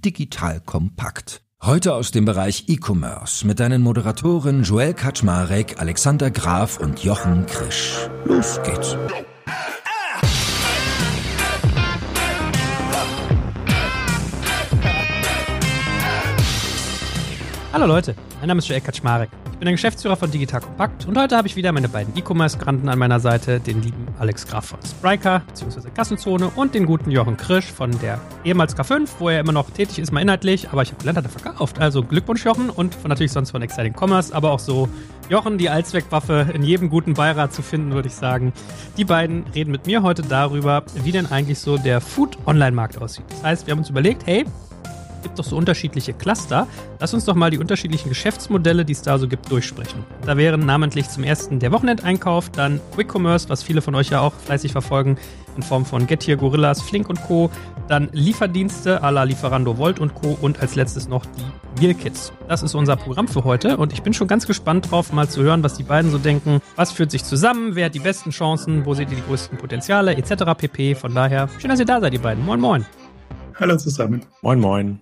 Digital kompakt. Heute aus dem Bereich E-Commerce mit deinen Moderatoren Joel Kaczmarek, Alexander Graf und Jochen Krisch. Los geht's. Hallo Leute, mein Name ist Joel Kaczmarek. Ich bin der Geschäftsführer von Digital Compact und heute habe ich wieder meine beiden E-Commerce-Granten an meiner Seite, den lieben Alex Graf von Spriker bzw. Kassenzone und den guten Jochen Krisch von der ehemals K5, wo er immer noch tätig ist, mal inhaltlich, aber ich habe gelernt, hat er verkauft. Also Glückwunsch Jochen und von, natürlich sonst von Exciting Commerce, aber auch so Jochen, die Allzweckwaffe in jedem guten Beirat zu finden, würde ich sagen. Die beiden reden mit mir heute darüber, wie denn eigentlich so der Food-Online-Markt aussieht. Das heißt, wir haben uns überlegt, hey, gibt doch so unterschiedliche Cluster. Lass uns doch mal die unterschiedlichen Geschäftsmodelle, die es da so gibt, durchsprechen. Da wären namentlich zum ersten der Wochenendeinkauf, dann Quick Commerce, was viele von euch ja auch fleißig verfolgen, in Form von Getir, Gorillas, Flink und Co. Dann Lieferdienste à la Lieferando Volt und Co. Und als letztes noch die Meal Kits. Das ist unser Programm für heute und ich bin schon ganz gespannt drauf, mal zu hören, was die beiden so denken. Was führt sich zusammen? Wer hat die besten Chancen? Wo seht ihr die größten Potenziale? Etc. pp. Von daher, schön, dass ihr da seid, ihr beiden. Moin, moin. Hallo zusammen. Moin, moin.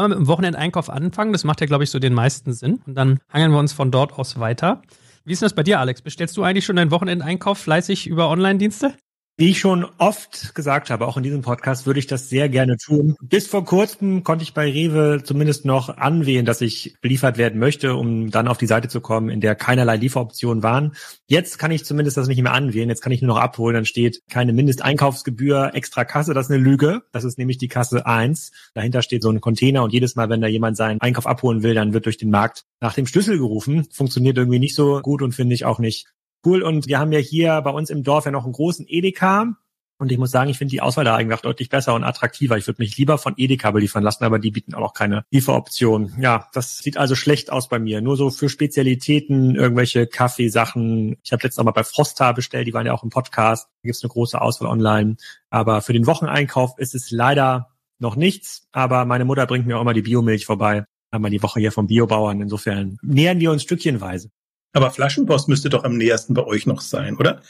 Wollen wir mit dem Wochenendeinkauf anfangen? Das macht ja, glaube ich, so den meisten Sinn. Und dann hangeln wir uns von dort aus weiter. Wie ist das bei dir, Alex? Bestellst du eigentlich schon deinen Wochenendeinkauf fleißig über Online-Dienste? Wie ich schon oft gesagt habe, auch in diesem Podcast, würde ich das sehr gerne tun. Bis vor kurzem konnte ich bei Rewe zumindest noch anwählen, dass ich beliefert werden möchte, um dann auf die Seite zu kommen, in der keinerlei Lieferoptionen waren. Jetzt kann ich zumindest das nicht mehr anwählen. Jetzt kann ich nur noch abholen. Dann steht keine Mindesteinkaufsgebühr, extra Kasse. Das ist eine Lüge. Das ist nämlich die Kasse 1. Dahinter steht so ein Container und jedes Mal, wenn da jemand seinen Einkauf abholen will, dann wird durch den Markt nach dem Schlüssel gerufen. Funktioniert irgendwie nicht so gut und finde ich auch nicht cool. Und wir haben ja hier bei uns im Dorf ja noch einen großen Edeka. Und ich muss sagen, ich finde die Auswahl da eigentlich deutlich besser und attraktiver. Ich würde mich lieber von Edeka beliefern lassen, aber die bieten auch noch keine Lieferoption. Ja, das sieht also schlecht aus bei mir. Nur so für Spezialitäten, irgendwelche Kaffeesachen. Ich habe letztens auch mal bei Frosta bestellt, die waren ja auch im Podcast. Da gibt es eine große Auswahl online. Aber für den Wocheneinkauf ist es leider noch nichts. Aber meine Mutter bringt mir auch immer die Biomilch vorbei. Wir die Woche hier vom Biobauern. Insofern nähern wir uns stückchenweise. Aber Flaschenpost müsste doch am nähersten bei euch noch sein, oder?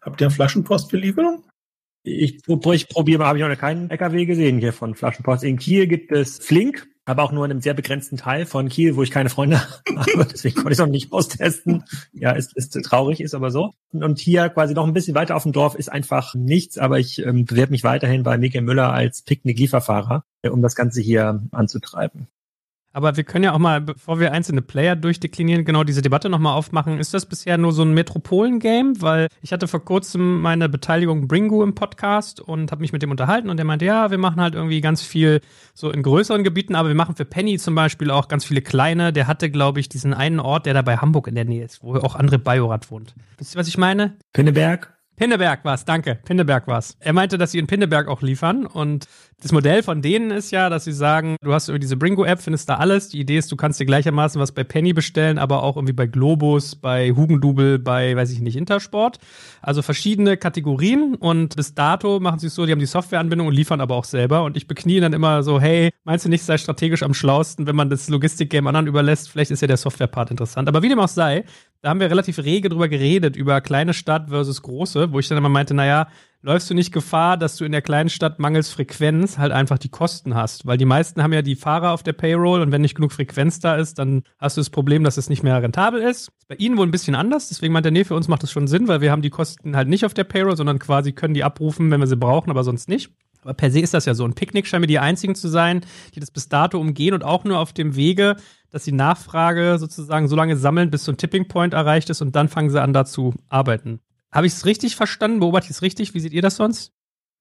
Habt ihr Flaschenpost für? Ich, ich probiere mal, habe ich noch keinen LKW gesehen hier von Flaschenpost. In Kiel gibt es Flink, aber auch nur in einem sehr begrenzten Teil von Kiel, wo ich keine Freunde habe. Deswegen konnte ich es noch nicht austesten. Ja, ist, ist traurig, ist aber so. Und hier quasi noch ein bisschen weiter auf dem Dorf ist einfach nichts, aber ich ähm, bewerbe mich weiterhin bei Miguel Müller als Picknick-Lieferfahrer, um das Ganze hier anzutreiben. Aber wir können ja auch mal, bevor wir einzelne Player durchdeklinieren, genau diese Debatte nochmal aufmachen. Ist das bisher nur so ein Metropolen-Game? Weil ich hatte vor kurzem meine Beteiligung Bringu im Podcast und habe mich mit dem unterhalten und der meinte, ja, wir machen halt irgendwie ganz viel so in größeren Gebieten, aber wir machen für Penny zum Beispiel auch ganz viele kleine. Der hatte, glaube ich, diesen einen Ort, der da bei Hamburg in der Nähe ist, wo auch André Bajorat wohnt. Wisst ihr, was ich meine? Pinneberg? Pinneberg war's, danke. Pinneberg war's. Er meinte, dass sie in Pinneberg auch liefern und das Modell von denen ist ja, dass sie sagen, du hast über diese Bringo-App, findest da alles. Die Idee ist, du kannst dir gleichermaßen was bei Penny bestellen, aber auch irgendwie bei Globus, bei Hugendubel, bei, weiß ich nicht, Intersport. Also verschiedene Kategorien und bis dato machen sie es so, die haben die Softwareanbindung und liefern aber auch selber. Und ich beknie dann immer so, hey, meinst du nicht, sei strategisch am schlausten, wenn man das Logistik-Game anderen überlässt? Vielleicht ist ja der Software-Part interessant. Aber wie dem auch sei, da haben wir relativ rege drüber geredet, über kleine Stadt versus große, wo ich dann immer meinte, naja, läufst du nicht Gefahr, dass du in der kleinen Stadt mangels Frequenz halt einfach die Kosten hast? Weil die meisten haben ja die Fahrer auf der Payroll und wenn nicht genug Frequenz da ist, dann hast du das Problem, dass es nicht mehr rentabel ist. ist bei ihnen wohl ein bisschen anders, deswegen meint er, nee, für uns macht das schon Sinn, weil wir haben die Kosten halt nicht auf der Payroll, sondern quasi können die abrufen, wenn wir sie brauchen, aber sonst nicht. Aber per se ist das ja so. Ein Picknick scheint mir die einzigen zu sein, die das bis dato umgehen und auch nur auf dem Wege, dass die Nachfrage sozusagen so lange sammeln, bis so ein Tipping Point erreicht ist und dann fangen sie an, da zu arbeiten. Habe ich es richtig verstanden? Beobachte ich es richtig? Wie seht ihr das sonst?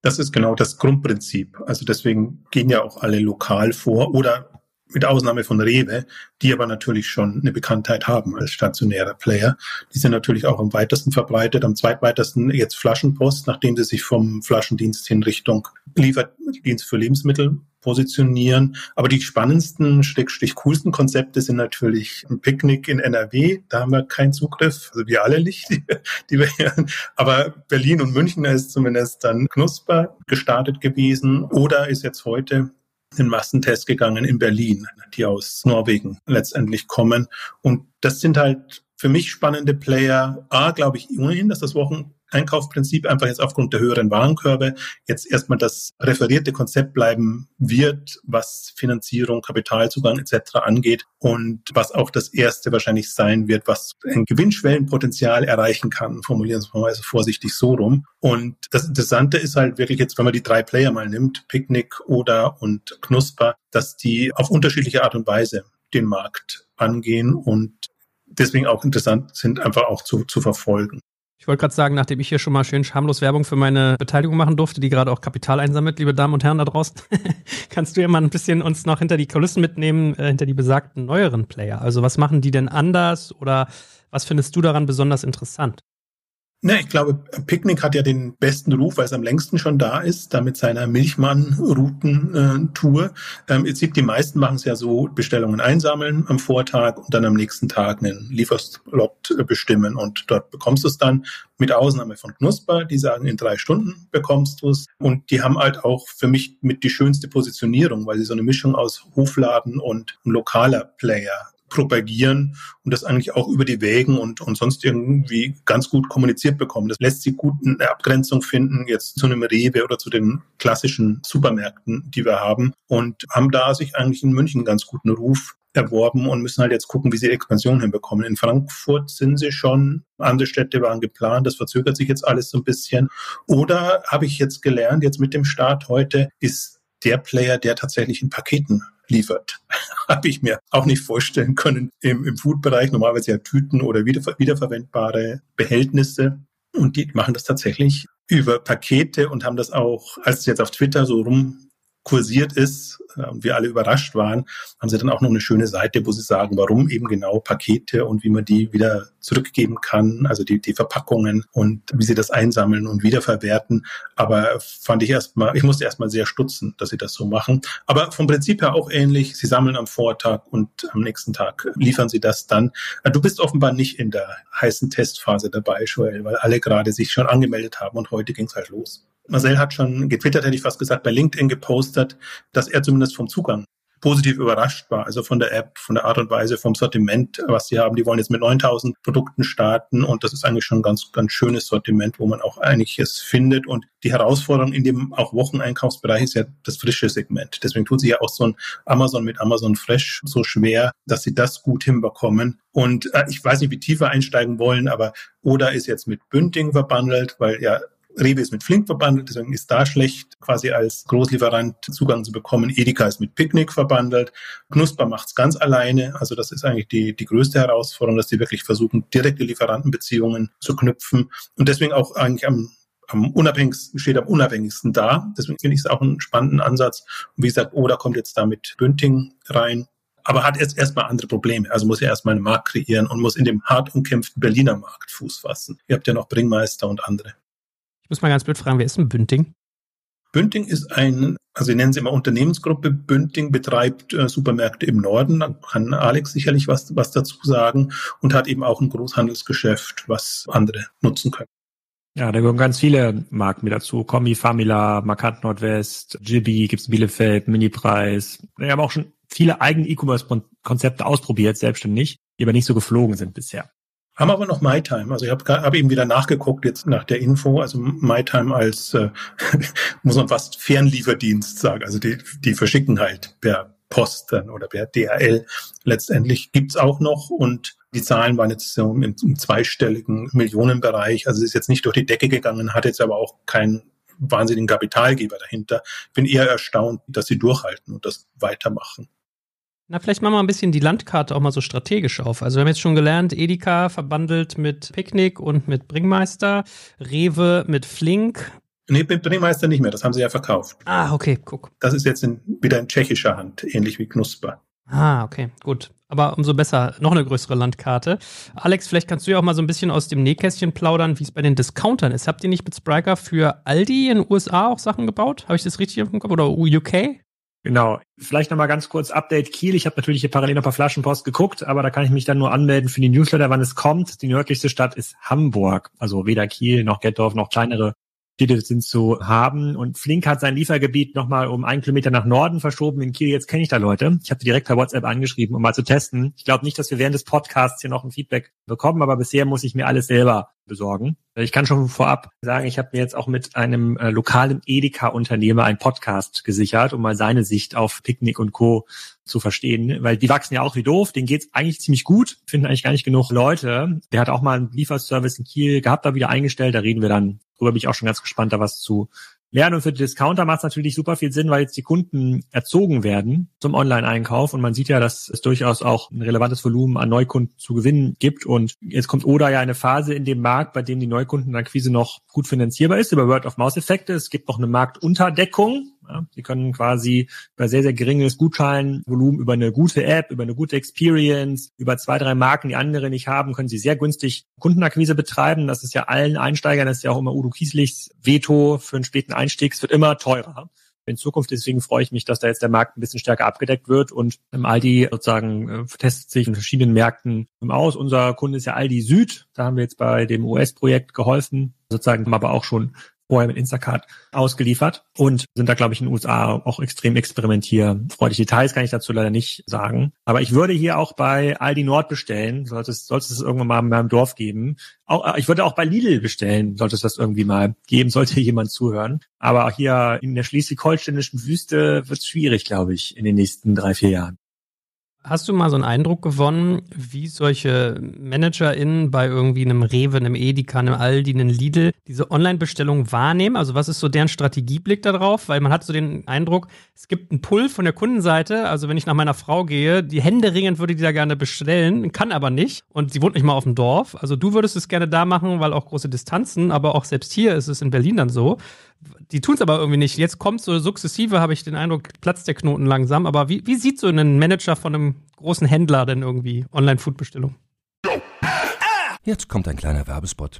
Das ist genau das Grundprinzip. Also deswegen gehen ja auch alle lokal vor oder mit Ausnahme von Rewe, die aber natürlich schon eine Bekanntheit haben als stationärer Player. Die sind natürlich auch am weitesten verbreitet, am zweitweitesten jetzt Flaschenpost, nachdem sie sich vom Flaschendienst hin Richtung Lieferdienst für Lebensmittel positionieren. Aber die spannendsten, schrägstrich coolsten Konzepte sind natürlich ein Picknick in NRW. Da haben wir keinen Zugriff, also wir alle nicht, die, die wir hier. Aber Berlin und München ist zumindest dann Knusper gestartet gewesen oder ist jetzt heute den Massentest gegangen in Berlin, die aus Norwegen letztendlich kommen. Und das sind halt für mich spannende Player. A, glaube ich ohnehin, dass das Wochen Einkaufprinzip einfach jetzt aufgrund der höheren Warenkörbe jetzt erstmal das referierte Konzept bleiben wird, was Finanzierung, Kapitalzugang etc. angeht und was auch das erste wahrscheinlich sein wird, was ein Gewinnschwellenpotenzial erreichen kann, formulieren wir mal so vorsichtig so rum. Und das Interessante ist halt wirklich jetzt, wenn man die drei Player mal nimmt, Picknick, Oda und Knusper, dass die auf unterschiedliche Art und Weise den Markt angehen und deswegen auch interessant sind, einfach auch zu, zu verfolgen. Ich wollte gerade sagen, nachdem ich hier schon mal schön schamlos Werbung für meine Beteiligung machen durfte, die gerade auch Kapital einsammelt, liebe Damen und Herren da draußen, kannst du ja mal ein bisschen uns noch hinter die Kulissen mitnehmen, äh, hinter die besagten neueren Player. Also was machen die denn anders oder was findest du daran besonders interessant? Na, ich glaube, Picknick hat ja den besten Ruf, weil es am längsten schon da ist, da mit seiner Milchmann-Routen-Tour. Ähm, ihr seht, die meisten machen es ja so, Bestellungen einsammeln am Vortag und dann am nächsten Tag einen Lieferslot bestimmen und dort bekommst du es dann, mit Ausnahme von Knusper, die sagen, in drei Stunden bekommst du es. Und die haben halt auch für mich mit die schönste Positionierung, weil sie so eine Mischung aus Hofladen und lokaler Player propagieren und das eigentlich auch über die Wägen und, und sonst irgendwie ganz gut kommuniziert bekommen. Das lässt sich gut eine Abgrenzung finden jetzt zu einem Rewe oder zu den klassischen Supermärkten, die wir haben und haben da sich eigentlich in München ganz guten Ruf erworben und müssen halt jetzt gucken, wie sie Expansion hinbekommen. In Frankfurt sind sie schon, andere Städte waren geplant, das verzögert sich jetzt alles so ein bisschen. Oder habe ich jetzt gelernt, jetzt mit dem Start heute, ist der Player, der tatsächlich in Paketen liefert. Habe ich mir auch nicht vorstellen können im, im Food-Bereich. Normalerweise ja Tüten oder wiederver wiederverwendbare Behältnisse. Und die machen das tatsächlich über Pakete und haben das auch, als es jetzt auf Twitter so rum kursiert ist äh, und wir alle überrascht waren, haben sie dann auch noch eine schöne Seite, wo sie sagen, warum eben genau Pakete und wie man die wieder zurückgeben kann, also die, die Verpackungen und wie sie das einsammeln und wiederverwerten. Aber fand ich erstmal, ich musste erstmal sehr stutzen, dass sie das so machen. Aber vom Prinzip her auch ähnlich. Sie sammeln am Vortag und am nächsten Tag liefern sie das dann. Du bist offenbar nicht in der heißen Testphase dabei, Joel, weil alle gerade sich schon angemeldet haben und heute ging es halt los. Marcel hat schon getwittert, hätte ich fast gesagt, bei LinkedIn gepostet, dass er zumindest vom Zugang positiv überrascht war. Also von der App, von der Art und Weise, vom Sortiment, was sie haben. Die wollen jetzt mit 9000 Produkten starten und das ist eigentlich schon ein ganz, ganz schönes Sortiment, wo man auch einiges findet. Und die Herausforderung in dem auch Wocheneinkaufsbereich ist ja das frische Segment. Deswegen tut sich ja auch so ein Amazon mit Amazon Fresh so schwer, dass sie das gut hinbekommen. Und äh, ich weiß nicht, wie tiefer einsteigen wollen, aber Oda ist jetzt mit Bünding verbandelt, weil ja Rewe ist mit Flink verbandelt, deswegen ist da schlecht, quasi als Großlieferant Zugang zu bekommen. Edeka ist mit Picknick verbandelt. Knusper macht's ganz alleine. Also das ist eigentlich die, die größte Herausforderung, dass die wirklich versuchen, direkte Lieferantenbeziehungen zu knüpfen. Und deswegen auch eigentlich am am unabhängigsten, steht am unabhängigsten da. Deswegen finde ich es auch einen spannenden Ansatz. Und wie gesagt, Oda kommt jetzt da mit Bünding rein aber hat jetzt erstmal andere Probleme. Also muss er erstmal einen Markt kreieren und muss in dem hart umkämpften Berliner Markt Fuß fassen. Ihr habt ja noch Bringmeister und andere muss mal ganz blöd fragen, wer ist denn Bünding? Bünding ist ein, also wir nennen sie immer Unternehmensgruppe. Bünding betreibt äh, Supermärkte im Norden. Da kann Alex sicherlich was, was dazu sagen und hat eben auch ein Großhandelsgeschäft, was andere nutzen können. Ja, da gehören ganz viele Marken mit dazu. Kombi, Famila, Markant Nordwest, Jibby, gibt's Bielefeld, Minipreis. Wir haben auch schon viele eigene E-Commerce-Konzepte ausprobiert, selbstständig, die aber nicht so geflogen sind bisher. Haben aber noch MyTime. Also ich habe hab eben wieder nachgeguckt jetzt nach der Info. Also MyTime als, äh, muss man fast Fernlieferdienst sagen. Also die, die verschicken halt per Post dann oder per DHL. Letztendlich gibt's auch noch und die Zahlen waren jetzt so im, im zweistelligen Millionenbereich. Also es ist jetzt nicht durch die Decke gegangen, hat jetzt aber auch keinen wahnsinnigen Kapitalgeber dahinter. Bin eher erstaunt, dass sie durchhalten und das weitermachen. Na, vielleicht machen wir ein bisschen die Landkarte auch mal so strategisch auf. Also wir haben jetzt schon gelernt, Edeka verbandelt mit Picknick und mit Bringmeister, Rewe mit Flink. Nee, mit Bringmeister nicht mehr, das haben sie ja verkauft. Ah, okay, guck. Das ist jetzt in, wieder in tschechischer Hand, ähnlich wie Knusper. Ah, okay, gut. Aber umso besser, noch eine größere Landkarte. Alex, vielleicht kannst du ja auch mal so ein bisschen aus dem Nähkästchen plaudern, wie es bei den Discountern ist. Habt ihr nicht mit Spriker für Aldi in den USA auch Sachen gebaut? Habe ich das richtig im Kopf? Oder UK? Genau. Vielleicht nochmal ganz kurz Update Kiel. Ich habe natürlich hier parallel noch ein paar Flaschenpost geguckt, aber da kann ich mich dann nur anmelden für die Newsletter, wann es kommt. Die nördlichste Stadt ist Hamburg. Also weder Kiel noch Gettorf noch kleinere Städte sind zu haben. Und Flink hat sein Liefergebiet nochmal um einen Kilometer nach Norden verschoben in Kiel. Jetzt kenne ich da Leute. Ich habe direkt per WhatsApp angeschrieben, um mal zu testen. Ich glaube nicht, dass wir während des Podcasts hier noch ein Feedback bekommen, aber bisher muss ich mir alles selber besorgen. Ich kann schon vorab sagen, ich habe mir jetzt auch mit einem äh, lokalen Edeka-Unternehmer einen Podcast gesichert, um mal seine Sicht auf Picknick und Co. zu verstehen, weil die wachsen ja auch wie doof. Denen geht's eigentlich ziemlich gut, finden eigentlich gar nicht genug Leute. Der hat auch mal einen Lieferservice in Kiel gehabt, da wieder eingestellt. Da reden wir dann drüber. Bin ich auch schon ganz gespannt, da was zu lernen. Und für die Discounter macht es natürlich super viel Sinn, weil jetzt die Kunden erzogen werden zum Online-Einkauf. Und man sieht ja, dass es durchaus auch ein relevantes Volumen an Neukunden zu gewinnen gibt. Und jetzt kommt Oda ja eine Phase in dem Markt, bei dem die Neukundenakquise noch gut finanzierbar ist über Word-of-Mouse-Effekte. Es gibt noch eine Marktunterdeckung. Ja, Sie können quasi über sehr, sehr geringes Gutscheinvolumen, über eine gute App, über eine gute Experience, über zwei, drei Marken, die andere nicht haben, können Sie sehr günstig Kundenakquise betreiben. Das ist ja allen Einsteigern, das ist ja auch immer Udo Kieslichs Veto für einen späten Einstieg. Es wird immer teurer in Zukunft. Deswegen freue ich mich, dass da jetzt der Markt ein bisschen stärker abgedeckt wird und im Aldi sozusagen äh, testet sich in verschiedenen Märkten aus. Unser Kunde ist ja Aldi Süd. Da haben wir jetzt bei dem US-Projekt geholfen, sozusagen aber auch schon vorher mit Instacart ausgeliefert und sind da, glaube ich, in den USA auch extrem experimentierfreudig. Details kann ich dazu leider nicht sagen. Aber ich würde hier auch bei Aldi Nord bestellen, sollte es, sollte es irgendwann mal in meinem Dorf geben. Auch, äh, ich würde auch bei Lidl bestellen, sollte es das irgendwie mal geben, sollte jemand zuhören. Aber hier in der schleswig-holsteinischen Wüste wird es schwierig, glaube ich, in den nächsten drei, vier Jahren. Hast du mal so einen Eindruck gewonnen, wie solche ManagerInnen bei irgendwie einem Rewe, einem Edeka, einem Aldi, einem Lidl diese Online-Bestellung wahrnehmen? Also was ist so deren Strategieblick darauf? Weil man hat so den Eindruck, es gibt einen Pull von der Kundenseite. Also wenn ich nach meiner Frau gehe, die Hände ringend würde die da gerne bestellen, kann aber nicht. Und sie wohnt nicht mal auf dem Dorf. Also du würdest es gerne da machen, weil auch große Distanzen, aber auch selbst hier ist es in Berlin dann so die tun es aber irgendwie nicht. Jetzt kommt so sukzessive, habe ich den Eindruck, platzt der Knoten langsam. Aber wie, wie sieht so ein Manager von einem großen Händler denn irgendwie Online-Food-Bestellung? Jetzt kommt ein kleiner Werbespot.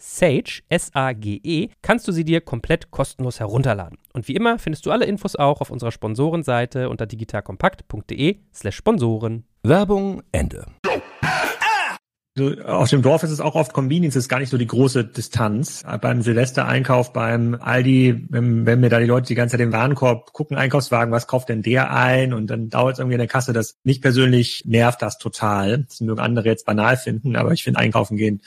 Sage, S-A-G-E, kannst du sie dir komplett kostenlos herunterladen. Und wie immer findest du alle Infos auch auf unserer Sponsorenseite unter digitalkompakt.de slash Sponsoren. Werbung Ende. So, auf dem Dorf ist es auch oft Convenience, ist gar nicht so die große Distanz. Beim Silvestereinkauf, beim Aldi, wenn, wenn mir da die Leute die ganze Zeit den Warenkorb gucken, Einkaufswagen, was kauft denn der ein? Und dann dauert es irgendwie in der Kasse. Das mich persönlich nervt das total. Das mögen andere jetzt banal finden, aber ich finde einkaufen gehen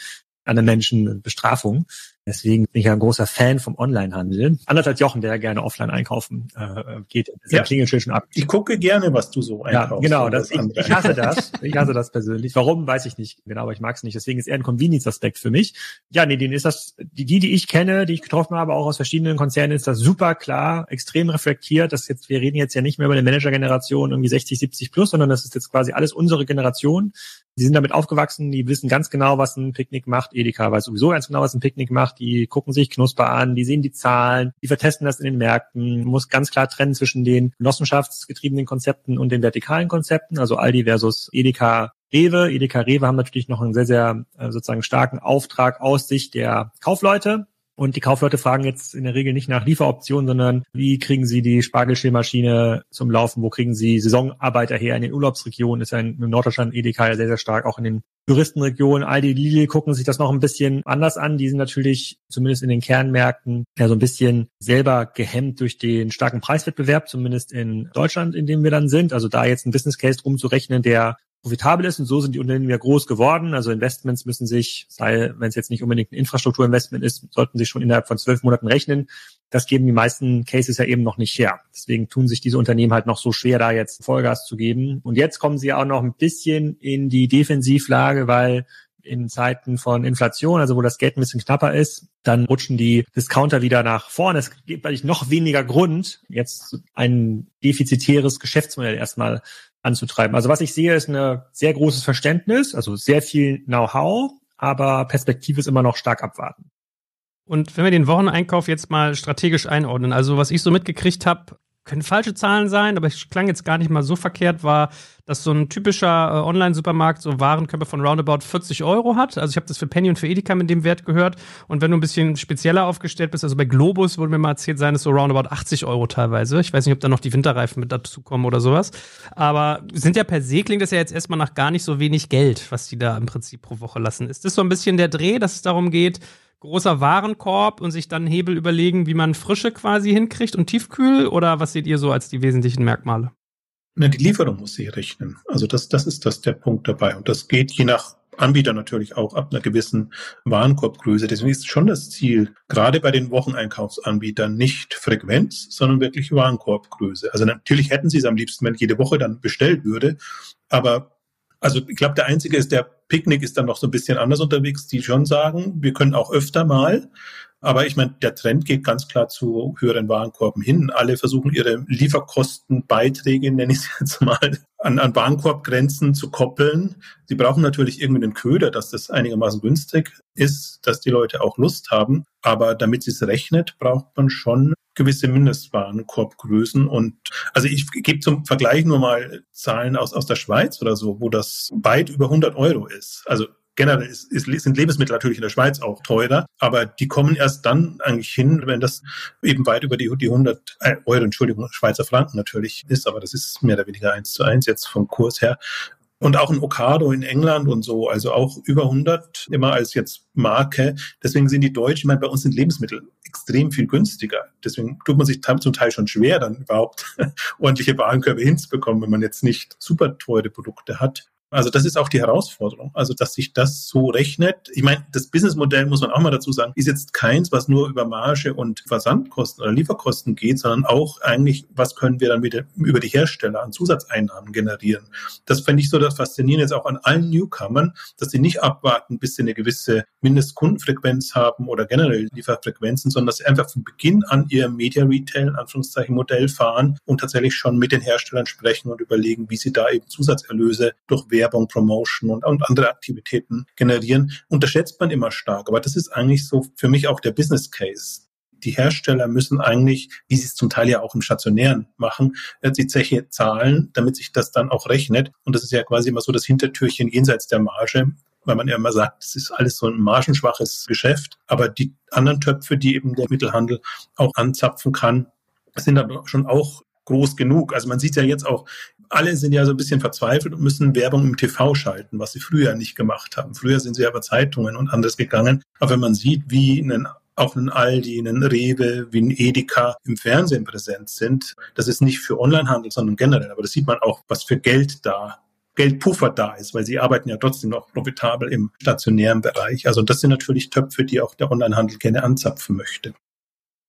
anderen Menschen Bestrafung. Deswegen bin ich ja ein großer Fan vom Onlinehandel. Anders als Jochen, der gerne offline einkaufen äh, geht. Das ja. Klingelschild schon ab. Ich gucke gerne, was du so einkaufst. Ja, genau. Das, ich, ich hasse das. Ich hasse das persönlich. Warum, weiß ich nicht genau, aber ich mag es nicht. Deswegen ist eher ein Convenience-Aspekt für mich. Ja, nee, den ist das, die, die ich kenne, die ich getroffen habe, auch aus verschiedenen Konzernen, ist das super klar, extrem reflektiert. Das jetzt, wir reden jetzt ja nicht mehr über eine Manager-Generation irgendwie 60, 70 plus, sondern das ist jetzt quasi alles unsere Generation. Die sind damit aufgewachsen, die wissen ganz genau, was ein Picknick macht. Edeka weiß sowieso ganz genau, was ein Picknick macht. Die gucken sich Knusper an, die sehen die Zahlen, die vertesten das in den Märkten. Muss ganz klar trennen zwischen den genossenschaftsgetriebenen Konzepten und den vertikalen Konzepten, also Aldi versus Edeka Rewe. Edeka Rewe haben natürlich noch einen sehr, sehr äh, sozusagen starken Auftrag aus Sicht der Kaufleute. Und die Kaufleute fragen jetzt in der Regel nicht nach Lieferoptionen, sondern wie kriegen sie die Spargelschälmaschine zum Laufen? Wo kriegen sie Saisonarbeiter her? In den Urlaubsregionen ist ja in Norddeutschland Edeka sehr, sehr stark, auch in den Touristenregionen. Aldi, Lidl gucken sich das noch ein bisschen anders an. Die sind natürlich zumindest in den Kernmärkten ja so ein bisschen selber gehemmt durch den starken Preiswettbewerb, zumindest in Deutschland, in dem wir dann sind. Also da jetzt ein Business Case drum zu rechnen, der profitabel ist und so sind die Unternehmen ja groß geworden. Also Investments müssen sich, sei, wenn es jetzt nicht unbedingt ein Infrastrukturinvestment ist, sollten sich schon innerhalb von zwölf Monaten rechnen. Das geben die meisten Cases ja eben noch nicht her. Deswegen tun sich diese Unternehmen halt noch so schwer, da jetzt Vollgas zu geben. Und jetzt kommen sie auch noch ein bisschen in die Defensivlage, weil in Zeiten von Inflation, also wo das Geld ein bisschen knapper ist, dann rutschen die Discounter wieder nach vorne. Es gibt eigentlich noch weniger Grund, jetzt ein defizitäres Geschäftsmodell erstmal anzutreiben. Also was ich sehe, ist ein sehr großes Verständnis, also sehr viel Know-how, aber Perspektive ist immer noch stark abwarten. Und wenn wir den Wocheneinkauf jetzt mal strategisch einordnen, also was ich so mitgekriegt habe, können falsche Zahlen sein, aber es klang jetzt gar nicht mal so verkehrt, war, dass so ein typischer äh, Online-Supermarkt so Warenkörper von roundabout 40 Euro hat. Also ich habe das für Penny und für Edeka mit dem Wert gehört. Und wenn du ein bisschen spezieller aufgestellt bist, also bei Globus wurde mir mal erzählt, seien es so roundabout 80 Euro teilweise. Ich weiß nicht, ob da noch die Winterreifen mit dazu kommen oder sowas. Aber sind ja per se, klingt das ja jetzt erstmal nach gar nicht so wenig Geld, was die da im Prinzip pro Woche lassen. Ist das so ein bisschen der Dreh, dass es darum geht, großer Warenkorb und sich dann Hebel überlegen, wie man Frische quasi hinkriegt und Tiefkühl? Oder was seht ihr so als die wesentlichen Merkmale? Na, die Lieferung muss sich rechnen. Also das, das ist das der Punkt dabei. Und das geht je nach Anbieter natürlich auch ab einer gewissen Warenkorbgröße. Deswegen ist schon das Ziel, gerade bei den Wocheneinkaufsanbietern, nicht Frequenz, sondern wirklich Warenkorbgröße. Also natürlich hätten sie es am liebsten, wenn jede Woche dann bestellt würde. Aber also ich glaube, der einzige ist, der Picknick ist dann noch so ein bisschen anders unterwegs, die schon sagen, wir können auch öfter mal. Aber ich meine, der Trend geht ganz klar zu höheren Warenkorben hin. Alle versuchen ihre Lieferkostenbeiträge, nenne ich es jetzt mal, an, an Warenkorbgrenzen zu koppeln. Sie brauchen natürlich irgendwie einen Köder, dass das einigermaßen günstig ist, dass die Leute auch Lust haben. Aber damit sie es rechnet, braucht man schon gewisse Mindestwarenkorbgrößen. Und also ich gebe zum Vergleich nur mal Zahlen aus, aus der Schweiz oder so, wo das weit über 100 Euro ist. Also generell ist, ist, sind Lebensmittel natürlich in der Schweiz auch teurer, aber die kommen erst dann eigentlich hin, wenn das eben weit über die, die 100 äh, Euro, Entschuldigung, Schweizer Franken natürlich ist, aber das ist mehr oder weniger eins zu eins jetzt vom Kurs her. Und auch ein Okado in England und so, also auch über 100 immer als jetzt Marke. Deswegen sind die Deutschen, ich meine, bei uns sind Lebensmittel extrem viel günstiger. Deswegen tut man sich zum Teil schon schwer, dann überhaupt ordentliche Warenkörbe hinzubekommen, wenn man jetzt nicht super teure Produkte hat. Also das ist auch die Herausforderung. Also dass sich das so rechnet. Ich meine, das Businessmodell muss man auch mal dazu sagen, ist jetzt keins, was nur über Marge und Versandkosten oder Lieferkosten geht, sondern auch eigentlich, was können wir dann wieder über die Hersteller an Zusatzeinnahmen generieren. Das fände ich so das Faszinierende jetzt auch an allen Newcomern, dass sie nicht abwarten, bis sie eine gewisse Mindestkundenfrequenz haben oder generell Lieferfrequenzen, sondern dass sie einfach von Beginn an ihr Media Retail, Anführungszeichen, Modell fahren und tatsächlich schon mit den Herstellern sprechen und überlegen, wie sie da eben Zusatzerlöse durch Promotion und, und andere Aktivitäten generieren, unterschätzt man immer stark. Aber das ist eigentlich so für mich auch der Business Case die Hersteller müssen eigentlich, wie sie es zum Teil ja auch im Stationären machen, äh, die Zeche zahlen, damit sich das dann auch rechnet. Und das ist ja quasi immer so das Hintertürchen jenseits der Marge, weil man ja immer sagt, es ist alles so ein margenschwaches Geschäft. Aber die anderen Töpfe, die eben der Mittelhandel auch anzapfen kann, sind dann schon auch groß genug. Also man sieht ja jetzt auch, alle sind ja so ein bisschen verzweifelt und müssen Werbung im TV schalten, was sie früher nicht gemacht haben. Früher sind sie aber Zeitungen und anderes gegangen. Aber wenn man sieht, wie einen auch ein Aldi, ein Rewe, wie ein Edeka im Fernsehen präsent sind. Das ist nicht für Onlinehandel, sondern generell. Aber das sieht man auch, was für Geld da Geldpuffer da ist, weil sie arbeiten ja trotzdem noch profitabel im stationären Bereich. Also das sind natürlich Töpfe, die auch der Onlinehandel gerne anzapfen möchte.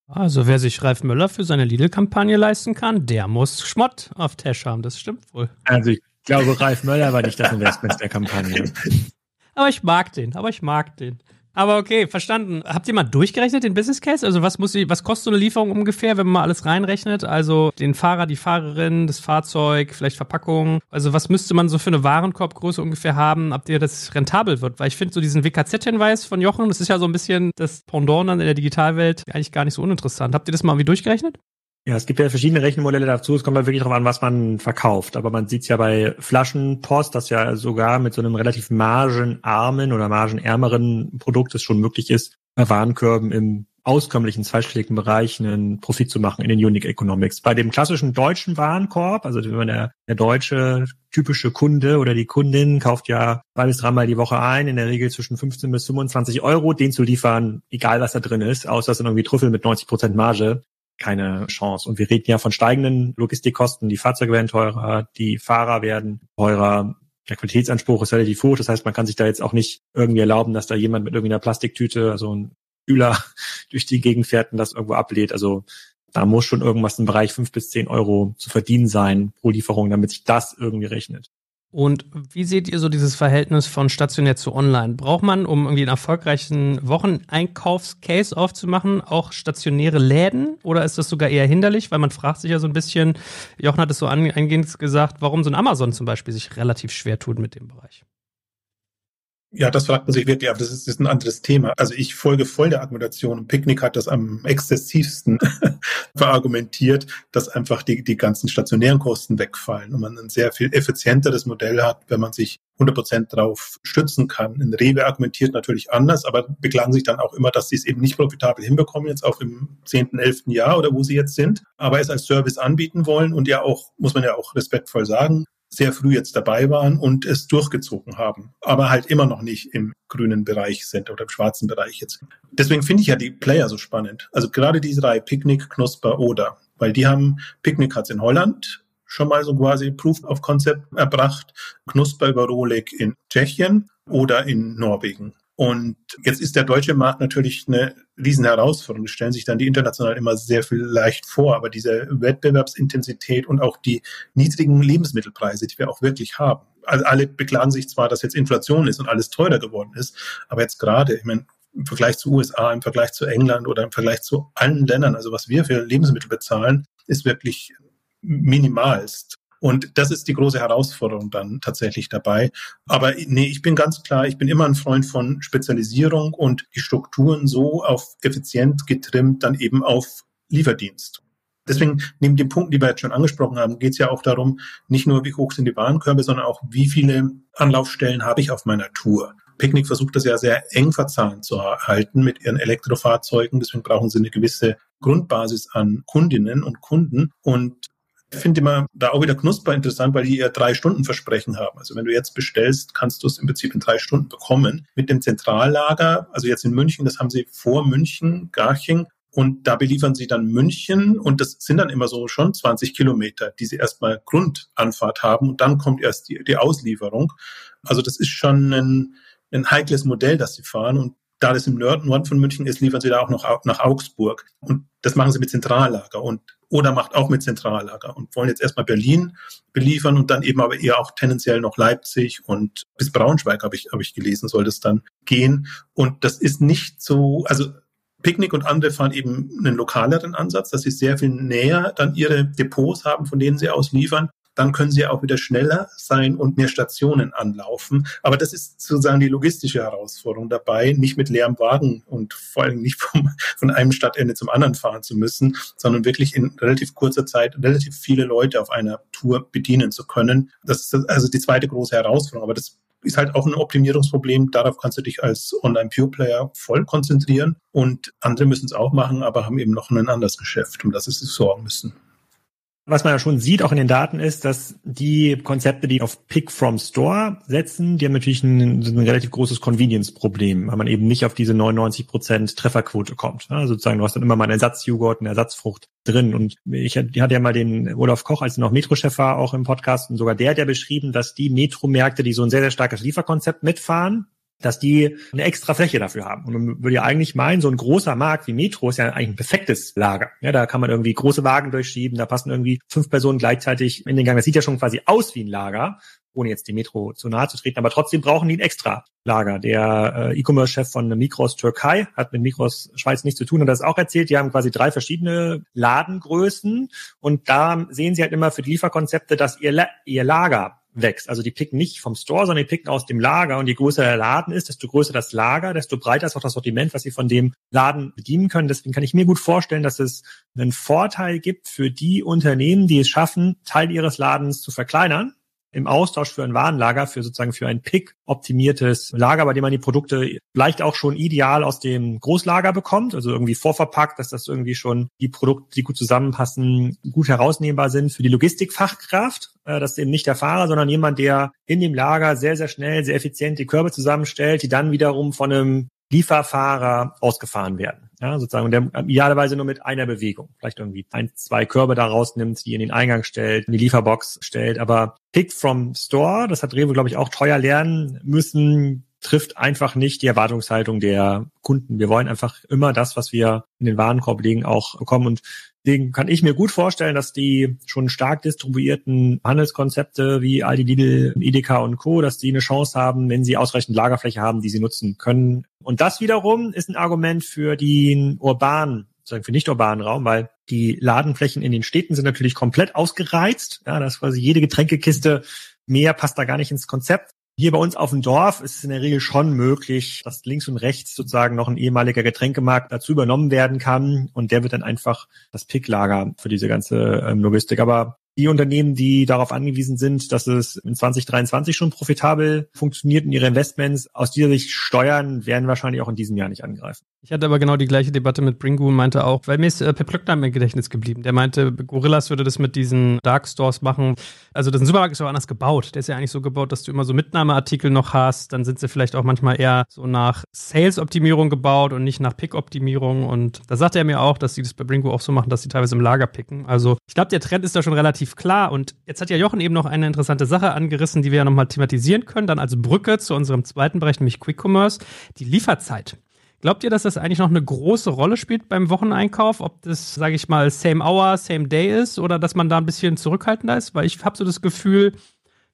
Also wer sich Ralf Möller für seine Lidl-Kampagne leisten kann, der muss Schmott auf Tash haben. Das stimmt wohl. Also ich glaube, Ralf Möller war nicht das Investment der Kampagne. aber ich mag den, aber ich mag den. Aber okay, verstanden. Habt ihr mal durchgerechnet den Business Case? Also was muss was kostet so eine Lieferung ungefähr, wenn man mal alles reinrechnet? Also den Fahrer, die Fahrerin, das Fahrzeug, vielleicht Verpackung. Also was müsste man so für eine Warenkorbgröße ungefähr haben, ab der das rentabel wird? Weil ich finde so diesen WKZ-Hinweis von Jochen, das ist ja so ein bisschen das Pendant in der Digitalwelt eigentlich gar nicht so uninteressant. Habt ihr das mal irgendwie durchgerechnet? Ja, es gibt ja verschiedene Rechenmodelle dazu. Es kommt halt wirklich darauf an, was man verkauft. Aber man sieht es ja bei Flaschenpost, dass ja sogar mit so einem relativ margenarmen oder margenärmeren Produkt es schon möglich ist, bei Warenkörben im auskömmlichen zweistelligen Bereich einen Profit zu machen in den Unique Economics. Bei dem klassischen deutschen Warenkorb, also wenn man der, der deutsche typische Kunde oder die Kundin kauft ja zwei bis dreimal die Woche ein, in der Regel zwischen 15 bis 25 Euro, den zu liefern, egal was da drin ist, außer es sind irgendwie Trüffel mit 90 Prozent Marge, keine Chance. Und wir reden ja von steigenden Logistikkosten, die Fahrzeuge werden teurer, die Fahrer werden teurer, der Qualitätsanspruch ist relativ hoch. Das heißt, man kann sich da jetzt auch nicht irgendwie erlauben, dass da jemand mit irgendeiner Plastiktüte, also ein Kühler durch die Gegend fährt und das irgendwo ablehnt. Also da muss schon irgendwas im Bereich fünf bis zehn Euro zu verdienen sein pro Lieferung, damit sich das irgendwie rechnet. Und wie seht ihr so dieses Verhältnis von stationär zu online? Braucht man, um irgendwie einen erfolgreichen Wocheneinkaufscase aufzumachen, auch stationäre Läden? Oder ist das sogar eher hinderlich? Weil man fragt sich ja so ein bisschen, Jochen hat es so eingehend gesagt, warum so ein Amazon zum Beispiel sich relativ schwer tut mit dem Bereich. Ja, das fragt man sich wirklich, aber das ist, ist ein anderes Thema. Also ich folge voll der Argumentation. Picknick hat das am exzessivsten verargumentiert, dass einfach die, die ganzen stationären Kosten wegfallen und man ein sehr viel effizienteres Modell hat, wenn man sich 100 Prozent drauf stützen kann. In Rewe argumentiert natürlich anders, aber beklagen sich dann auch immer, dass sie es eben nicht profitabel hinbekommen, jetzt auch im zehnten, elften Jahr oder wo sie jetzt sind, aber es als Service anbieten wollen und ja auch, muss man ja auch respektvoll sagen, sehr früh jetzt dabei waren und es durchgezogen haben, aber halt immer noch nicht im grünen Bereich sind oder im schwarzen Bereich jetzt. Deswegen finde ich ja die Player so spannend. Also gerade diese drei, Picknick, Knusper oder, weil die haben, Picknick hat's in Holland schon mal so quasi Proof of Concept erbracht, Knusper über Rolik in Tschechien oder in Norwegen. Und jetzt ist der deutsche Markt natürlich eine riesen Herausforderung. Stellen sich dann die international immer sehr viel leicht vor. Aber diese Wettbewerbsintensität und auch die niedrigen Lebensmittelpreise, die wir auch wirklich haben. Also alle beklagen sich zwar, dass jetzt Inflation ist und alles teurer geworden ist, aber jetzt gerade, ich meine, im Vergleich zu USA, im Vergleich zu England oder im Vergleich zu allen Ländern, also was wir für Lebensmittel bezahlen, ist wirklich minimalst. Und das ist die große Herausforderung dann tatsächlich dabei. Aber nee, ich bin ganz klar, ich bin immer ein Freund von Spezialisierung und die Strukturen so auf effizient getrimmt, dann eben auf Lieferdienst. Deswegen, neben den Punkten, die wir jetzt schon angesprochen haben, geht es ja auch darum, nicht nur, wie hoch sind die Warenkörbe, sondern auch, wie viele Anlaufstellen habe ich auf meiner Tour. Picknick versucht das ja sehr eng verzahnt zu halten mit ihren Elektrofahrzeugen. Deswegen brauchen sie eine gewisse Grundbasis an Kundinnen und Kunden. Und ich finde immer da auch wieder Knusper interessant, weil die ja drei Stunden Versprechen haben. Also wenn du jetzt bestellst, kannst du es im Prinzip in drei Stunden bekommen. Mit dem Zentrallager, also jetzt in München, das haben sie vor München, Garching, und da beliefern sie dann München und das sind dann immer so schon 20 Kilometer, die sie erstmal Grundanfahrt haben und dann kommt erst die, die Auslieferung. Also das ist schon ein, ein heikles Modell, das sie fahren und da das im Norden von München ist, liefern sie da auch noch nach Augsburg. Und das machen sie mit Zentrallager. Und oder macht auch mit Zentrallager und wollen jetzt erstmal Berlin beliefern und dann eben aber eher auch tendenziell noch Leipzig und bis Braunschweig habe ich, habe ich gelesen, soll das dann gehen. Und das ist nicht so, also Picknick und andere fahren eben einen lokaleren Ansatz, dass sie sehr viel näher dann ihre Depots haben, von denen sie aus liefern dann können sie auch wieder schneller sein und mehr Stationen anlaufen. Aber das ist sozusagen die logistische Herausforderung dabei, nicht mit leerem Wagen und vor allem nicht vom, von einem Stadtende zum anderen fahren zu müssen, sondern wirklich in relativ kurzer Zeit relativ viele Leute auf einer Tour bedienen zu können. Das ist also die zweite große Herausforderung. Aber das ist halt auch ein Optimierungsproblem. Darauf kannst du dich als Online-Pure-Player voll konzentrieren. Und andere müssen es auch machen, aber haben eben noch ein anderes Geschäft, um das sie sich sorgen müssen. Was man ja schon sieht, auch in den Daten, ist, dass die Konzepte, die auf Pick from Store setzen, die haben natürlich ein, ein relativ großes Convenience-Problem, weil man eben nicht auf diese 99% Trefferquote kommt. Also sozusagen, du hast dann immer mal einen Ersatzjoghurt, eine Ersatzfrucht drin. Und ich hatte ja mal den Olaf Koch, als er noch Metro-Chef war, auch im Podcast, und sogar der hat ja beschrieben, dass die Metro-Märkte, die so ein sehr, sehr starkes Lieferkonzept mitfahren, dass die eine extra Fläche dafür haben. Und man würde ja eigentlich meinen, so ein großer Markt wie Metro ist ja eigentlich ein perfektes Lager. Ja, da kann man irgendwie große Wagen durchschieben, da passen irgendwie fünf Personen gleichzeitig in den Gang. Das sieht ja schon quasi aus wie ein Lager, ohne jetzt die Metro zu nahe zu treten. Aber trotzdem brauchen die ein extra Lager. Der äh, E-Commerce-Chef von Mikros Türkei hat mit Mikros Schweiz nichts zu tun und das auch erzählt. Die haben quasi drei verschiedene Ladengrößen und da sehen sie halt immer für die Lieferkonzepte, dass ihr, La ihr Lager wächst. Also die picken nicht vom Store, sondern die picken aus dem Lager. Und je größer der Laden ist, desto größer das Lager, desto breiter ist auch das Sortiment, was sie von dem Laden bedienen können. Deswegen kann ich mir gut vorstellen, dass es einen Vorteil gibt für die Unternehmen, die es schaffen, Teil ihres Ladens zu verkleinern im Austausch für ein Warenlager, für sozusagen für ein Pick optimiertes Lager, bei dem man die Produkte vielleicht auch schon ideal aus dem Großlager bekommt, also irgendwie vorverpackt, dass das irgendwie schon die Produkte, die gut zusammenpassen, gut herausnehmbar sind für die Logistikfachkraft. Äh, das ist eben nicht der Fahrer, sondern jemand, der in dem Lager sehr, sehr schnell, sehr effizient die Körbe zusammenstellt, die dann wiederum von einem Lieferfahrer ausgefahren werden. Ja, sozusagen, und der idealerweise nur mit einer Bewegung. Vielleicht irgendwie ein, zwei Körbe da rausnimmt, die in den Eingang stellt, in die Lieferbox stellt. Aber Pick from Store, das hat Rewe, glaube ich, auch teuer lernen müssen, trifft einfach nicht die Erwartungshaltung der Kunden. Wir wollen einfach immer das, was wir in den Warenkorb legen, auch bekommen. Und Deswegen kann ich mir gut vorstellen, dass die schon stark distribuierten Handelskonzepte wie Aldi, Lidl, Edeka und Co., dass die eine Chance haben, wenn sie ausreichend Lagerfläche haben, die sie nutzen können. Und das wiederum ist ein Argument für den urbanen, sozusagen für nicht urbanen Raum, weil die Ladenflächen in den Städten sind natürlich komplett ausgereizt. Ja, das ist quasi jede Getränkekiste mehr passt da gar nicht ins Konzept. Hier bei uns auf dem Dorf ist es in der Regel schon möglich, dass links und rechts sozusagen noch ein ehemaliger Getränkemarkt dazu übernommen werden kann und der wird dann einfach das Picklager für diese ganze ähm, Logistik. Aber die Unternehmen, die darauf angewiesen sind, dass es in 2023 schon profitabel funktioniert in ihre Investments, aus dieser Sicht steuern, werden wahrscheinlich auch in diesem Jahr nicht angreifen. Ich hatte aber genau die gleiche Debatte mit Bringu und meinte auch, weil mir ist äh, Pep Klöckner im Gedächtnis geblieben. Der meinte, Gorillas würde das mit diesen Dark Stores machen. Also das Supermarkt ist aber anders gebaut. Der ist ja eigentlich so gebaut, dass du immer so Mitnahmeartikel noch hast. Dann sind sie vielleicht auch manchmal eher so nach Sales-Optimierung gebaut und nicht nach Pick-Optimierung. Und da sagte er mir auch, dass sie das bei Bringu auch so machen, dass sie teilweise im Lager picken. Also ich glaube, der Trend ist da schon relativ klar. Und jetzt hat ja Jochen eben noch eine interessante Sache angerissen, die wir ja nochmal thematisieren können. Dann als Brücke zu unserem zweiten Bereich, nämlich Quick Commerce, die Lieferzeit. Glaubt ihr, dass das eigentlich noch eine große Rolle spielt beim Wocheneinkauf? Ob das, sage ich mal, same hour, same day ist oder dass man da ein bisschen zurückhaltender ist? Weil ich habe so das Gefühl,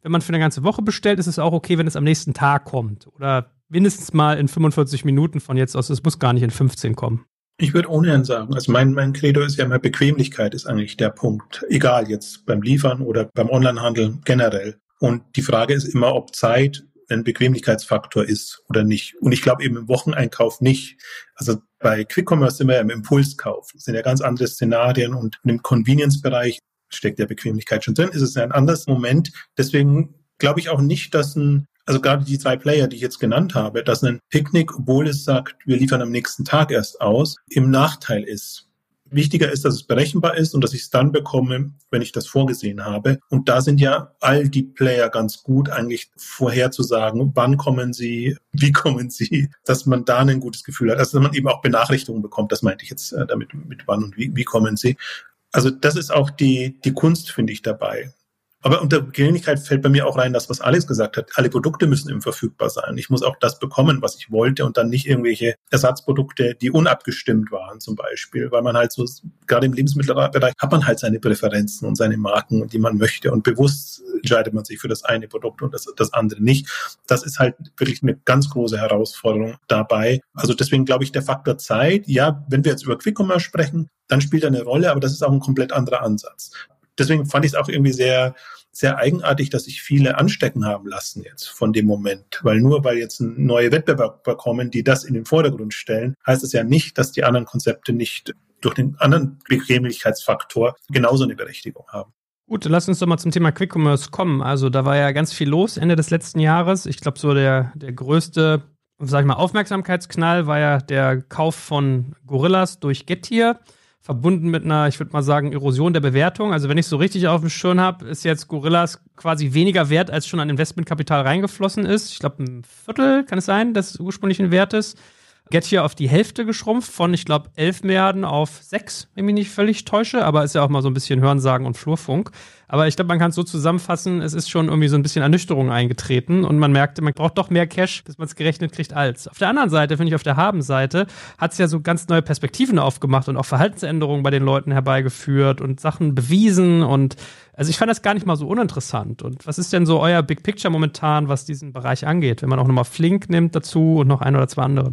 wenn man für eine ganze Woche bestellt, ist es auch okay, wenn es am nächsten Tag kommt. Oder mindestens mal in 45 Minuten von jetzt aus. Es muss gar nicht in 15 kommen. Ich würde ohnehin sagen, also mein, mein Credo ist ja immer, Bequemlichkeit ist eigentlich der Punkt. Egal jetzt beim Liefern oder beim Onlinehandel generell. Und die Frage ist immer, ob Zeit ein Bequemlichkeitsfaktor ist oder nicht. Und ich glaube eben im Wocheneinkauf nicht. Also bei Quick Commerce sind wir ja im Impulskauf. Das sind ja ganz andere Szenarien und im Convenience-Bereich steckt der Bequemlichkeit schon drin. Ist es ein anderes Moment. Deswegen glaube ich auch nicht, dass ein also gerade die zwei Player, die ich jetzt genannt habe, dass ein Picknick, obwohl es sagt, wir liefern am nächsten Tag erst aus, im Nachteil ist. Wichtiger ist, dass es berechenbar ist und dass ich es dann bekomme, wenn ich das vorgesehen habe. Und da sind ja all die Player ganz gut eigentlich vorherzusagen, wann kommen sie, wie kommen sie, dass man da ein gutes Gefühl hat. Also dass man eben auch Benachrichtigungen bekommt, das meinte ich jetzt äh, damit, mit wann und wie, wie kommen sie. Also das ist auch die, die Kunst, finde ich, dabei. Aber unter Bequemlichkeit fällt bei mir auch rein, das, was Alex gesagt hat. Alle Produkte müssen eben verfügbar sein. Ich muss auch das bekommen, was ich wollte und dann nicht irgendwelche Ersatzprodukte, die unabgestimmt waren zum Beispiel, weil man halt so, gerade im Lebensmittelbereich hat man halt seine Präferenzen und seine Marken, die man möchte und bewusst entscheidet man sich für das eine Produkt und das, das andere nicht. Das ist halt wirklich eine ganz große Herausforderung dabei. Also deswegen glaube ich, der Faktor Zeit, ja, wenn wir jetzt über Quick Commerce sprechen, dann spielt er eine Rolle, aber das ist auch ein komplett anderer Ansatz deswegen fand ich es auch irgendwie sehr, sehr eigenartig, dass sich viele anstecken haben lassen jetzt von dem Moment. Weil nur weil jetzt neue Wettbewerber kommen, die das in den Vordergrund stellen, heißt es ja nicht, dass die anderen Konzepte nicht durch den anderen Bequemlichkeitsfaktor genauso eine Berechtigung haben. Gut, lass uns doch mal zum Thema Quick Commerce kommen. Also da war ja ganz viel los Ende des letzten Jahres. Ich glaube, so der, der größte, sag ich mal, Aufmerksamkeitsknall war ja der Kauf von Gorillas durch Getir verbunden mit einer, ich würde mal sagen, Erosion der Bewertung. Also wenn ich so richtig auf dem Schirm habe, ist jetzt Gorillas quasi weniger wert, als schon an Investmentkapital reingeflossen ist. Ich glaube, ein Viertel kann es sein, des ursprünglichen Wertes. Get hier auf die Hälfte geschrumpft von, ich glaube, 11 Milliarden auf 6, wenn ich mich nicht völlig täusche. Aber ist ja auch mal so ein bisschen Hörensagen und Flurfunk. Aber ich glaube, man kann es so zusammenfassen, es ist schon irgendwie so ein bisschen Ernüchterung eingetreten und man merkte, man braucht doch mehr Cash, bis man es gerechnet kriegt als. Auf der anderen Seite, finde ich, auf der Haben-Seite hat es ja so ganz neue Perspektiven aufgemacht und auch Verhaltensänderungen bei den Leuten herbeigeführt und Sachen bewiesen und also ich fand das gar nicht mal so uninteressant. Und was ist denn so euer Big Picture momentan, was diesen Bereich angeht, wenn man auch nochmal Flink nimmt dazu und noch ein oder zwei andere?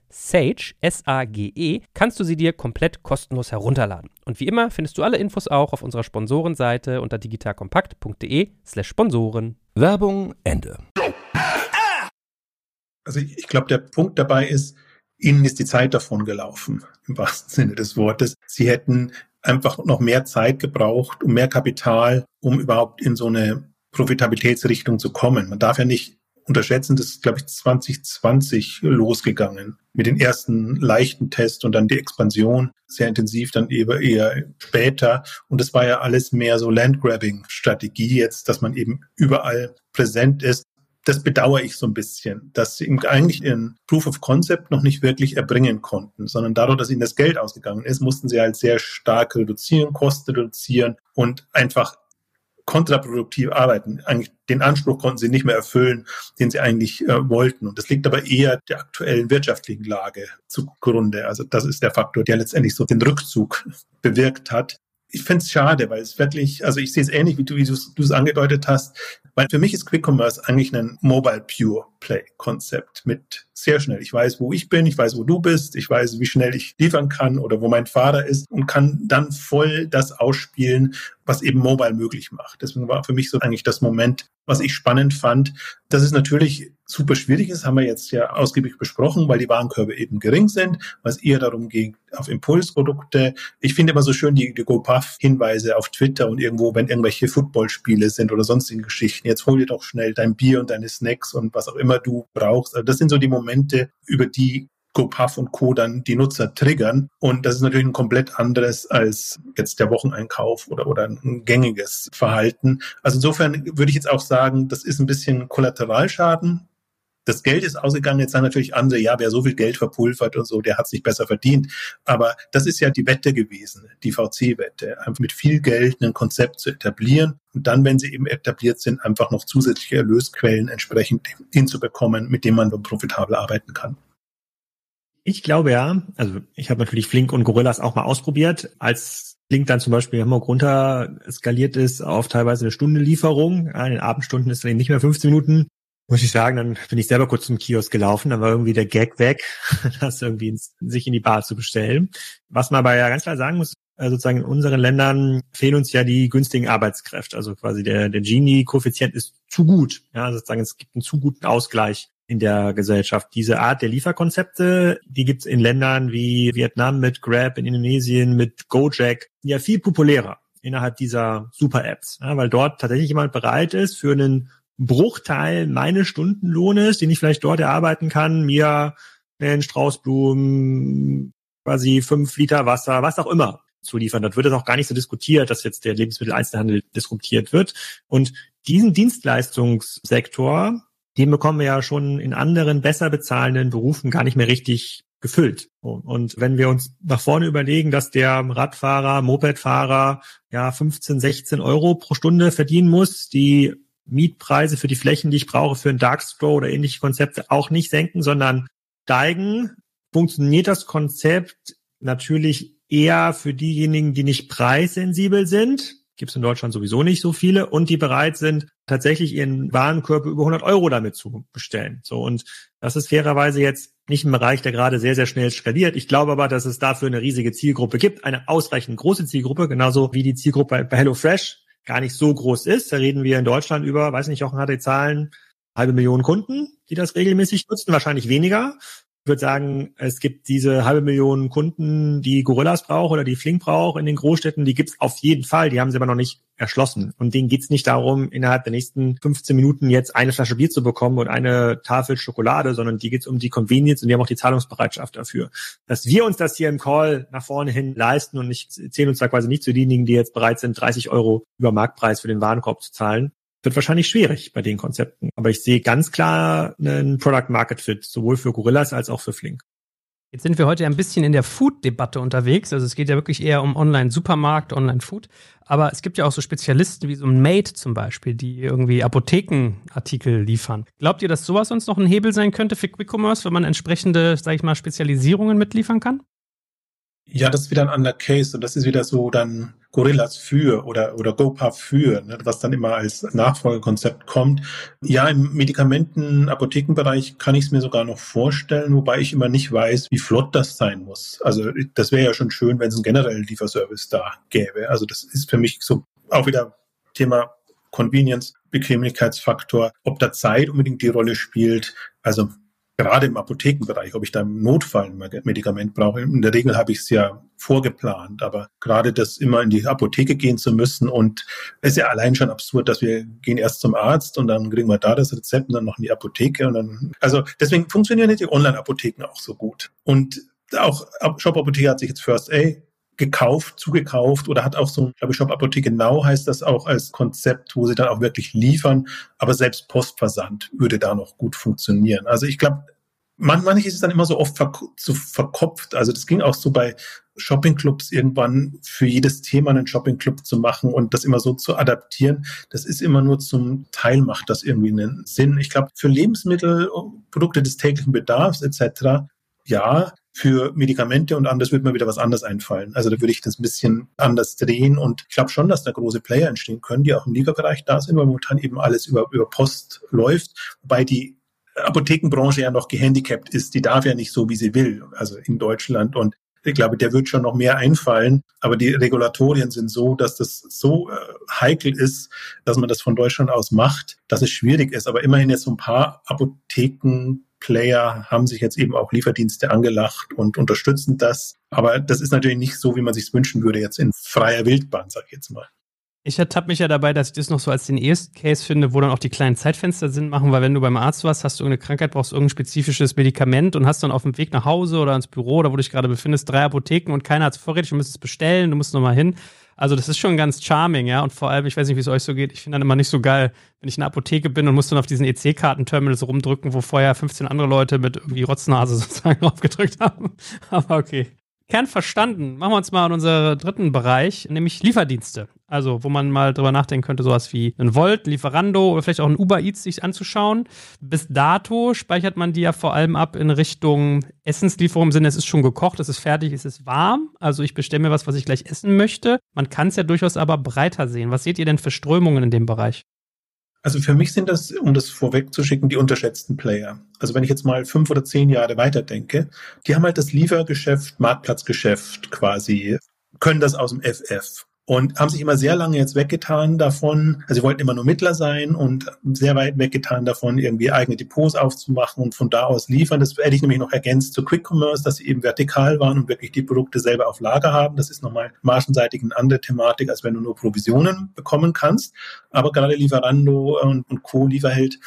Sage, S-A-G-E, kannst du sie dir komplett kostenlos herunterladen. Und wie immer findest du alle Infos auch auf unserer Sponsorenseite unter digitalkompakt.de slash Sponsoren. Werbung Ende. Also ich, ich glaube, der Punkt dabei ist, ihnen ist die Zeit davon gelaufen, im wahrsten Sinne des Wortes. Sie hätten einfach noch mehr Zeit gebraucht, um mehr Kapital, um überhaupt in so eine Profitabilitätsrichtung zu kommen. Man darf ja nicht unterschätzen, das ist, glaube ich, 2020 losgegangen mit den ersten leichten Tests und dann die Expansion sehr intensiv, dann eher, eher später. Und das war ja alles mehr so Landgrabbing-Strategie jetzt, dass man eben überall präsent ist. Das bedauere ich so ein bisschen, dass sie eigentlich ihren Proof of Concept noch nicht wirklich erbringen konnten, sondern dadurch, dass ihnen das Geld ausgegangen ist, mussten sie halt sehr stark reduzieren, Kosten reduzieren und einfach kontraproduktiv arbeiten. Eigentlich den Anspruch konnten sie nicht mehr erfüllen, den sie eigentlich äh, wollten. Und das liegt aber eher der aktuellen wirtschaftlichen Lage zugrunde. Also das ist der Faktor, der letztendlich so den Rückzug bewirkt hat ich finde es schade, weil es wirklich, also ich sehe es ähnlich, wie du es angedeutet hast, weil für mich ist Quick Commerce eigentlich ein Mobile Pure Play Konzept mit sehr schnell. Ich weiß, wo ich bin, ich weiß, wo du bist, ich weiß, wie schnell ich liefern kann oder wo mein Fahrer ist und kann dann voll das ausspielen, was eben Mobile möglich macht. Deswegen war für mich so eigentlich das Moment, was ich spannend fand. Dass es natürlich super schwierig ist, haben wir jetzt ja ausgiebig besprochen, weil die Warenkörbe eben gering sind, es eher darum geht, auf Impulsprodukte. Ich finde immer so schön die, die GoPuff-Hinweise auf Twitter und irgendwo, wenn irgendwelche Footballspiele sind oder sonstigen Geschichten. Jetzt hol dir doch schnell dein Bier und deine Snacks und was auch immer du brauchst. Also das sind so die Momente, über die GoPuff und Co. dann die Nutzer triggern. Und das ist natürlich ein komplett anderes als jetzt der Wocheneinkauf oder, oder ein gängiges Verhalten. Also insofern würde ich jetzt auch sagen, das ist ein bisschen Kollateralschaden. Das Geld ist ausgegangen, jetzt sagen natürlich andere, ja, wer so viel Geld verpulvert und so, der hat sich besser verdient. Aber das ist ja die Wette gewesen, die VC-Wette, einfach mit viel Geld ein Konzept zu etablieren und dann, wenn sie eben etabliert sind, einfach noch zusätzliche Erlösquellen entsprechend hinzubekommen, mit denen man profitabel arbeiten kann. Ich glaube ja, also ich habe natürlich Flink und Gorillas auch mal ausprobiert, als Flink dann zum Beispiel immer runter skaliert ist auf teilweise eine Stunde Lieferung. In den Abendstunden ist dann eben nicht mehr 15 Minuten. Muss ich sagen, dann bin ich selber kurz zum Kiosk gelaufen, dann war irgendwie der Gag weg, das irgendwie ins, sich in die Bar zu bestellen. Was man aber ja ganz klar sagen muss, also sozusagen in unseren Ländern fehlen uns ja die günstigen Arbeitskräfte. Also quasi der, der Gini-Koeffizient ist zu gut. Ja, sozusagen es gibt einen zu guten Ausgleich in der Gesellschaft. Diese Art der Lieferkonzepte, die gibt's in Ländern wie Vietnam mit Grab, in Indonesien mit Gojek, ja viel populärer innerhalb dieser Super-Apps, ja, weil dort tatsächlich jemand bereit ist, für einen Bruchteil meines Stundenlohnes, den ich vielleicht dort erarbeiten kann, mir einen Straußblumen, quasi fünf Liter Wasser, was auch immer zu liefern. Dort wird es auch gar nicht so diskutiert, dass jetzt der Lebensmitteleinzelhandel disruptiert wird. Und diesen Dienstleistungssektor, den bekommen wir ja schon in anderen besser bezahlenden Berufen gar nicht mehr richtig gefüllt. Und wenn wir uns nach vorne überlegen, dass der Radfahrer, Mopedfahrer ja 15, 16 Euro pro Stunde verdienen muss, die Mietpreise für die Flächen, die ich brauche für ein Darkstore oder ähnliche Konzepte auch nicht senken, sondern steigen, funktioniert das Konzept natürlich eher für diejenigen, die nicht preissensibel sind, gibt es in Deutschland sowieso nicht so viele und die bereit sind, tatsächlich ihren Warenkörper über 100 Euro damit zu bestellen. So und das ist fairerweise jetzt nicht ein Bereich, der gerade sehr, sehr schnell skaliert. Ich glaube aber, dass es dafür eine riesige Zielgruppe gibt, eine ausreichend große Zielgruppe, genauso wie die Zielgruppe bei HelloFresh gar nicht so groß ist. Da reden wir in Deutschland über, weiß nicht, Jochen hat die Zahlen, halbe Million Kunden, die das regelmäßig nutzen, wahrscheinlich weniger. Ich würde sagen, es gibt diese halbe Million Kunden, die Gorillas braucht oder die Flink braucht in den Großstädten, die gibt's auf jeden Fall, die haben sie aber noch nicht erschlossen. Und denen geht's nicht darum, innerhalb der nächsten 15 Minuten jetzt eine Flasche Bier zu bekommen und eine Tafel Schokolade, sondern die geht's um die Convenience und die haben auch die Zahlungsbereitschaft dafür. Dass wir uns das hier im Call nach vorne hin leisten und nicht zählen uns da quasi nicht zu denjenigen, die jetzt bereit sind, 30 Euro über Marktpreis für den Warenkorb zu zahlen, wird wahrscheinlich schwierig bei den Konzepten. Aber ich sehe ganz klar einen Product Market Fit, sowohl für Gorillas als auch für Flink. Jetzt sind wir heute ein bisschen in der Food-Debatte unterwegs. Also es geht ja wirklich eher um Online-Supermarkt, Online-Food. Aber es gibt ja auch so Spezialisten wie so ein Mate zum Beispiel, die irgendwie Apothekenartikel liefern. Glaubt ihr, dass sowas uns noch ein Hebel sein könnte für Quick Commerce, wenn man entsprechende, sag ich mal, Spezialisierungen mitliefern kann? Ja, das ist wieder ein anderer Case und das ist wieder so dann Gorillas für oder, oder GoPuff für, ne, was dann immer als Nachfolgekonzept kommt. Ja, im Medikamenten-Apothekenbereich kann ich es mir sogar noch vorstellen, wobei ich immer nicht weiß, wie flott das sein muss. Also das wäre ja schon schön, wenn es einen generellen Lieferservice da gäbe. Also das ist für mich so auch wieder Thema Convenience, Bequemlichkeitsfaktor, ob da Zeit unbedingt die Rolle spielt. Also gerade im Apothekenbereich, ob ich da im Notfall ein Medikament brauche. In der Regel habe ich es ja vorgeplant, aber gerade das immer in die Apotheke gehen zu müssen und es ist ja allein schon absurd, dass wir gehen erst zum Arzt und dann kriegen wir da das Rezept und dann noch in die Apotheke und dann, also deswegen funktionieren die Online-Apotheken auch so gut. Und auch Shop Apotheke hat sich jetzt First A gekauft, zugekauft oder hat auch so, ich glaube, Shop Apotheke Now heißt das auch als Konzept, wo sie dann auch wirklich liefern. Aber selbst Postversand würde da noch gut funktionieren. Also ich glaube, manchmal ist es dann immer so oft verk so verkopft. Also das ging auch so bei Shoppingclubs irgendwann für jedes Thema einen Shoppingclub zu machen und das immer so zu adaptieren. Das ist immer nur zum Teil macht das irgendwie einen Sinn. Ich glaube, für Lebensmittel, Produkte des täglichen Bedarfs etc. Ja, für Medikamente und anders wird mir wieder was anderes einfallen. Also da würde ich das ein bisschen anders drehen und ich glaube schon, dass da große Player entstehen können, die auch im Lieferbereich da sind, weil momentan eben alles über, über Post läuft, wobei die Apothekenbranche ja noch gehandicapt ist. Die darf ja nicht so, wie sie will, also in Deutschland. Und ich glaube, der wird schon noch mehr einfallen. Aber die Regulatorien sind so, dass das so äh, heikel ist, dass man das von Deutschland aus macht, dass es schwierig ist. Aber immerhin jetzt so ein paar Apotheken Player haben sich jetzt eben auch Lieferdienste angelacht und unterstützen das. Aber das ist natürlich nicht so, wie man sich wünschen würde, jetzt in freier Wildbahn, sag ich jetzt mal. Ich ertappe mich ja dabei, dass ich das noch so als den ersten Case finde, wo dann auch die kleinen Zeitfenster Sinn machen, weil wenn du beim Arzt warst, hast du irgendeine Krankheit, brauchst irgendein spezifisches Medikament und hast dann auf dem Weg nach Hause oder ins Büro oder wo du dich gerade befindest, drei Apotheken und keiner hat es vorrätig, du musst es bestellen, du musst nochmal hin. Also das ist schon ganz charming, ja. Und vor allem, ich weiß nicht, wie es euch so geht, ich finde dann immer nicht so geil, wenn ich in der Apotheke bin und muss dann auf diesen EC-Kartenterminals rumdrücken, wo vorher 15 andere Leute mit irgendwie Rotznase sozusagen draufgedrückt haben. Aber okay. Kern verstanden. Machen wir uns mal in unseren dritten Bereich, nämlich Lieferdienste. Also, wo man mal drüber nachdenken könnte, sowas wie ein Volt, Lieferando oder vielleicht auch ein Uber Eats sich anzuschauen. Bis dato speichert man die ja vor allem ab in Richtung Essenslieferung im Sinne, es ist schon gekocht, es ist fertig, es ist warm. Also, ich bestelle mir was, was ich gleich essen möchte. Man kann es ja durchaus aber breiter sehen. Was seht ihr denn für Strömungen in dem Bereich? Also für mich sind das, um das vorwegzuschicken, die unterschätzten Player. Also wenn ich jetzt mal fünf oder zehn Jahre weiterdenke, die haben halt das Liefergeschäft, Marktplatzgeschäft quasi, können das aus dem FF und haben sich immer sehr lange jetzt weggetan davon, also sie wollten immer nur Mittler sein und sehr weit weggetan davon, irgendwie eigene Depots aufzumachen und von da aus liefern. Das hätte ich nämlich noch ergänzt zu Quick Commerce, dass sie eben vertikal waren und wirklich die Produkte selber auf Lager haben. Das ist nochmal margenseitig eine andere Thematik, als wenn du nur Provisionen bekommen kannst. Aber gerade Lieferando und, und Co. Lieferheld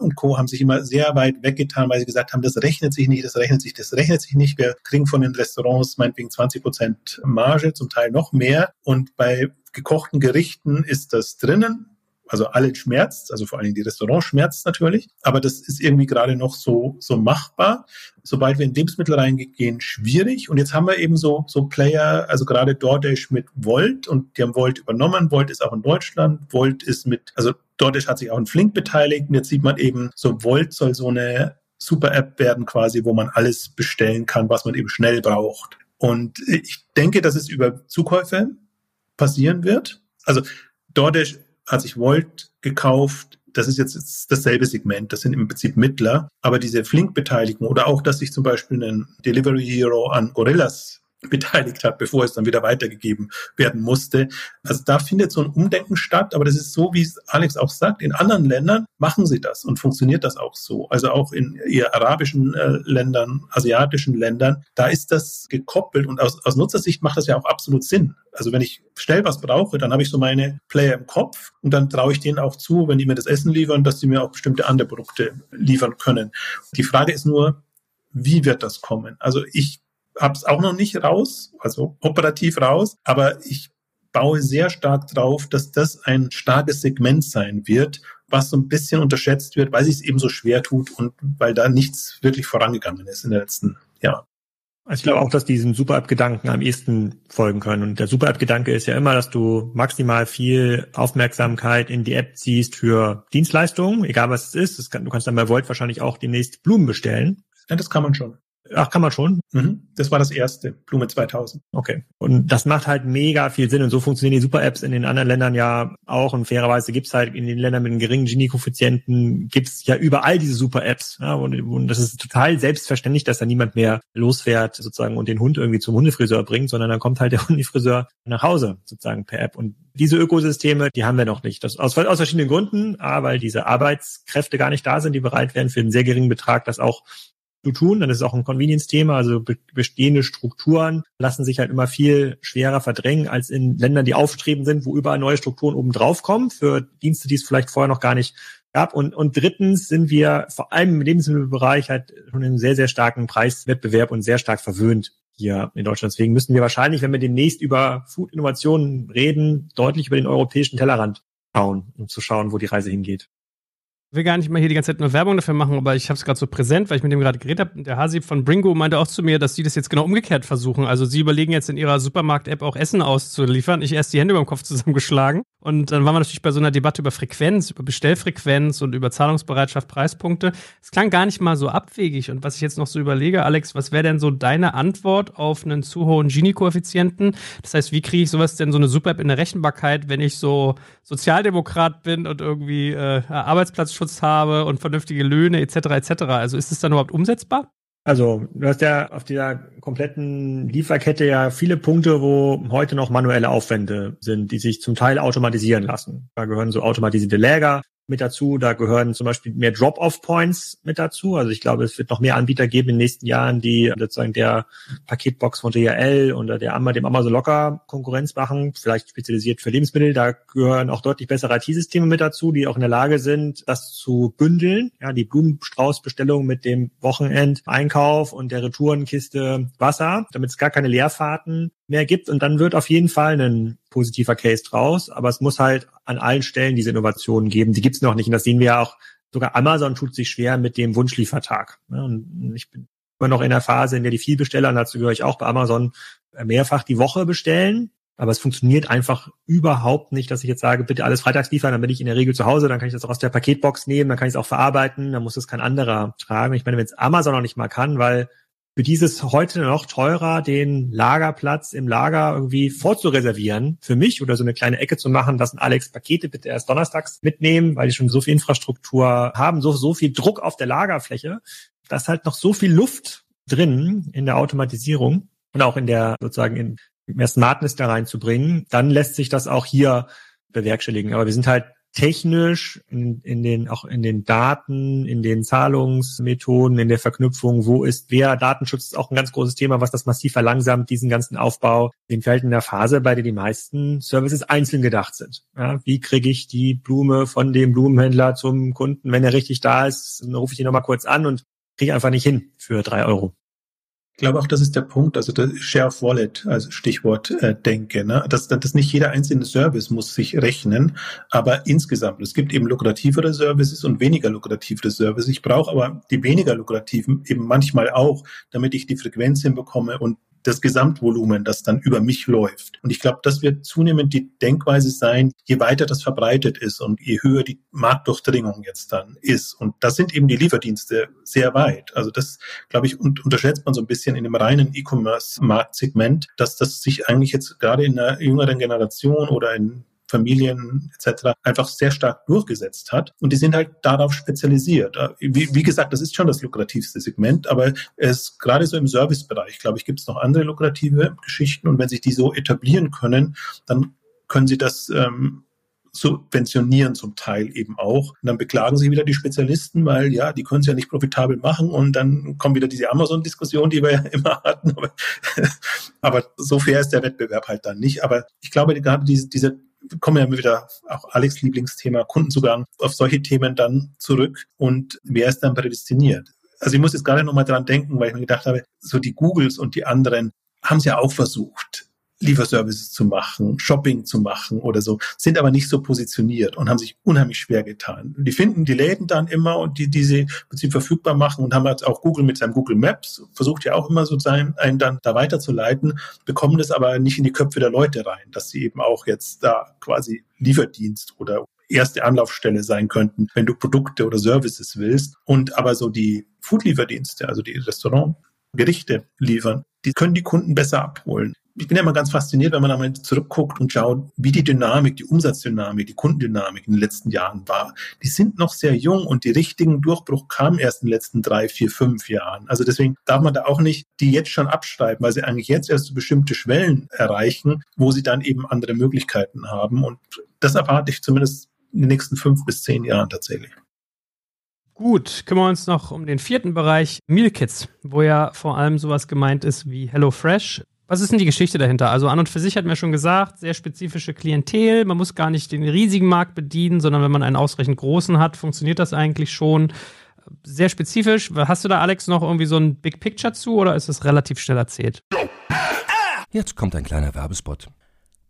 und Co. haben sich immer sehr weit weggetan, weil sie gesagt haben, das rechnet sich nicht, das rechnet sich, das rechnet sich nicht. Wir kriegen von den Restaurants meinetwegen 20 Prozent Marge, zum Teil noch mehr. Und bei gekochten Gerichten ist das drinnen. Also alle schmerzt, also vor allen Dingen die Restaurants schmerzt natürlich, aber das ist irgendwie gerade noch so, so machbar. Sobald wir in Lebensmittel reingehen, schwierig. Und jetzt haben wir eben so, so Player, also gerade DoorDash mit Volt und die haben Volt übernommen. Volt ist auch in Deutschland. Volt ist mit, also DoorDash hat sich auch in Flink beteiligt. Und jetzt sieht man eben, so Volt soll so eine Super-App werden quasi, wo man alles bestellen kann, was man eben schnell braucht. Und ich denke, dass es über Zukäufe passieren wird. Also DoorDash hat sich Volt gekauft. Das ist jetzt dasselbe Segment. Das sind im Prinzip Mittler. Aber diese Flink-Beteiligung oder auch, dass sich zum Beispiel ein Delivery Hero an Gorillas beteiligt hat, bevor es dann wieder weitergegeben werden musste. Also da findet so ein Umdenken statt, aber das ist so, wie Alex auch sagt, in anderen Ländern machen sie das und funktioniert das auch so. Also auch in eher arabischen äh, Ländern, asiatischen Ländern, da ist das gekoppelt und aus, aus Nutzersicht macht das ja auch absolut Sinn. Also wenn ich schnell was brauche, dann habe ich so meine Player im Kopf und dann traue ich denen auch zu, wenn die mir das Essen liefern, dass sie mir auch bestimmte andere Produkte liefern können. Die Frage ist nur, wie wird das kommen? Also ich habe es auch noch nicht raus, also operativ raus, aber ich baue sehr stark drauf, dass das ein starkes Segment sein wird, was so ein bisschen unterschätzt wird, weil sich es eben so schwer tut und weil da nichts wirklich vorangegangen ist in den letzten Jahren. Also ich glaube auch, dass diesem Super-App-Gedanken am ehesten folgen können. Und der Super-App-Gedanke ist ja immer, dass du maximal viel Aufmerksamkeit in die App ziehst für Dienstleistungen, egal was es ist. Kann, du kannst dann bei Volt wahrscheinlich auch demnächst Blumen bestellen. Ja, das kann man schon. Ach, kann man schon? Mhm. Das war das erste, Blume 2000. Okay. Und das macht halt mega viel Sinn. Und so funktionieren die Super-Apps in den anderen Ländern ja auch. Und fairerweise gibt's halt in den Ländern mit einem geringen Gini-Koeffizienten gibt's ja überall diese Super-Apps. Ja, und, und das ist total selbstverständlich, dass da niemand mehr losfährt sozusagen und den Hund irgendwie zum Hundefriseur bringt, sondern dann kommt halt der Hundefriseur nach Hause sozusagen per App. Und diese Ökosysteme, die haben wir noch nicht. Das aus, aus verschiedenen Gründen. A, weil diese Arbeitskräfte gar nicht da sind, die bereit wären, für einen sehr geringen Betrag das auch zu tun. Dann ist es auch ein Convenience-Thema. Also bestehende Strukturen lassen sich halt immer viel schwerer verdrängen als in Ländern, die aufstreben sind, wo überall neue Strukturen oben drauf kommen für Dienste, die es vielleicht vorher noch gar nicht gab. Und, und drittens sind wir vor allem im Lebensmittelbereich halt schon einen sehr, sehr starken Preiswettbewerb und sehr stark verwöhnt hier in Deutschland. Deswegen müssen wir wahrscheinlich, wenn wir demnächst über Food-Innovationen reden, deutlich über den europäischen Tellerrand schauen, um zu schauen, wo die Reise hingeht will gar nicht mal hier die ganze Zeit nur Werbung dafür machen, aber ich habe es gerade so präsent, weil ich mit dem gerade geredet habe. Der Hasi von Bringo meinte auch zu mir, dass sie das jetzt genau umgekehrt versuchen. Also sie überlegen jetzt in ihrer Supermarkt-App auch Essen auszuliefern. Ich erst die Hände über dem Kopf zusammengeschlagen. Und dann waren wir natürlich bei so einer Debatte über Frequenz, über Bestellfrequenz und über Zahlungsbereitschaft, Preispunkte. Es klang gar nicht mal so abwegig. Und was ich jetzt noch so überlege, Alex, was wäre denn so deine Antwort auf einen zu hohen Gini-Koeffizienten? Das heißt, wie kriege ich sowas denn so eine Super-App in der Rechenbarkeit, wenn ich so Sozialdemokrat bin und irgendwie äh, Arbeitsplatzschutz habe und vernünftige Löhne etc. etc. Also ist es dann überhaupt umsetzbar? Also, du hast ja auf dieser kompletten Lieferkette ja viele Punkte, wo heute noch manuelle Aufwände sind, die sich zum Teil automatisieren lassen. Da gehören so automatisierte Läger, mit dazu. Da gehören zum Beispiel mehr Drop-off-Points mit dazu. Also ich glaube, es wird noch mehr Anbieter geben in den nächsten Jahren, die sozusagen der Paketbox von DHL oder der dem Amazon Locker Konkurrenz machen, vielleicht spezialisiert für Lebensmittel. Da gehören auch deutlich bessere IT-Systeme mit dazu, die auch in der Lage sind, das zu bündeln. Ja, die Blumenstraußbestellung mit dem Wochenend-Einkauf und der Retourenkiste Wasser, damit es gar keine Leerfahrten mehr gibt. Und dann wird auf jeden Fall ein positiver Case draus. Aber es muss halt an allen Stellen diese Innovationen geben. Die gibt es noch nicht. Und das sehen wir ja auch. Sogar Amazon tut sich schwer mit dem Wunschliefertag. Und ich bin immer noch in der Phase, in der die Vielbesteller, und dazu gehöre ich auch bei Amazon, mehrfach die Woche bestellen. Aber es funktioniert einfach überhaupt nicht, dass ich jetzt sage, bitte alles freitags liefern, dann bin ich in der Regel zu Hause, dann kann ich das auch aus der Paketbox nehmen, dann kann ich es auch verarbeiten, dann muss es kein anderer tragen. Ich meine, wenn es Amazon noch nicht mal kann, weil für dieses heute noch teurer, den Lagerplatz im Lager irgendwie vorzureservieren für mich oder so eine kleine Ecke zu machen, dass ein Alex Pakete bitte erst donnerstags mitnehmen, weil die schon so viel Infrastruktur haben, so, so viel Druck auf der Lagerfläche, da ist halt noch so viel Luft drin in der Automatisierung und auch in der sozusagen in mehr Smartness da reinzubringen, dann lässt sich das auch hier bewerkstelligen. Aber wir sind halt technisch in, in den auch in den Daten, in den Zahlungsmethoden, in der Verknüpfung, wo ist wer Datenschutz ist auch ein ganz großes Thema, was das massiv verlangsamt, diesen ganzen Aufbau. Den fällt in der Phase, bei der die meisten Services einzeln gedacht sind. Ja, wie kriege ich die Blume von dem Blumenhändler zum Kunden, wenn er richtig da ist, dann rufe ich ihn nochmal kurz an und kriege einfach nicht hin für drei Euro. Ich glaube auch, das ist der Punkt, also der Share of Wallet, also Stichwort äh, denke, ne? dass, dass nicht jeder einzelne Service muss sich rechnen, aber insgesamt, es gibt eben lukrativere Services und weniger lukrativere Services. Ich brauche aber die weniger lukrativen eben manchmal auch, damit ich die Frequenz hinbekomme und das Gesamtvolumen, das dann über mich läuft. Und ich glaube, das wird zunehmend die Denkweise sein, je weiter das verbreitet ist und je höher die Marktdurchdringung jetzt dann ist. Und da sind eben die Lieferdienste sehr weit. Also das, glaube ich, unterschätzt man so ein bisschen in dem reinen E-Commerce-Marktsegment, dass das sich eigentlich jetzt gerade in einer jüngeren Generation oder in Familien etc. einfach sehr stark durchgesetzt hat. Und die sind halt darauf spezialisiert. Wie, wie gesagt, das ist schon das lukrativste Segment, aber es gerade so im Servicebereich, glaube ich, gibt es noch andere lukrative Geschichten. Und wenn sich die so etablieren können, dann können sie das ähm, subventionieren zum Teil eben auch. Und dann beklagen sich wieder die Spezialisten, weil ja, die können es ja nicht profitabel machen und dann kommt wieder diese Amazon-Diskussion, die wir ja immer hatten. Aber, aber so fair ist der Wettbewerb halt dann nicht. Aber ich glaube, gerade diese, diese kommen ja wieder auch Alex Lieblingsthema Kundenzugang auf solche Themen dann zurück und wer ist dann prädestiniert? Also ich muss jetzt gerade nochmal dran denken, weil ich mir gedacht habe, so die Googles und die anderen haben es ja auch versucht Lieferservices zu machen, Shopping zu machen oder so, sind aber nicht so positioniert und haben sich unheimlich schwer getan. Die finden die Läden dann immer und die, die sie im Prinzip verfügbar machen und haben jetzt auch Google mit seinem Google Maps, versucht ja auch immer so sein, einen dann da weiterzuleiten, bekommen das aber nicht in die Köpfe der Leute rein, dass sie eben auch jetzt da quasi Lieferdienst oder erste Anlaufstelle sein könnten, wenn du Produkte oder Services willst. Und aber so die Foodlieferdienste, also die Restaurant Gerichte liefern, die können die Kunden besser abholen ich bin ja immer ganz fasziniert, wenn man einmal zurückguckt und schaut, wie die Dynamik, die Umsatzdynamik, die Kundendynamik in den letzten Jahren war. Die sind noch sehr jung und die richtigen Durchbruch kamen erst in den letzten drei, vier, fünf Jahren. Also deswegen darf man da auch nicht die jetzt schon abschreiben, weil sie eigentlich jetzt erst so bestimmte Schwellen erreichen, wo sie dann eben andere Möglichkeiten haben. Und das erwarte ich zumindest in den nächsten fünf bis zehn Jahren tatsächlich. Gut, kümmern wir uns noch um den vierten Bereich Meal Kits, wo ja vor allem sowas gemeint ist wie HelloFresh. Was ist denn die Geschichte dahinter? Also an und für sich hat mir schon gesagt, sehr spezifische Klientel. Man muss gar nicht den riesigen Markt bedienen, sondern wenn man einen ausreichend großen hat, funktioniert das eigentlich schon. Sehr spezifisch. Hast du da, Alex, noch irgendwie so ein Big Picture zu oder ist es relativ schnell erzählt? Jetzt kommt ein kleiner Werbespot.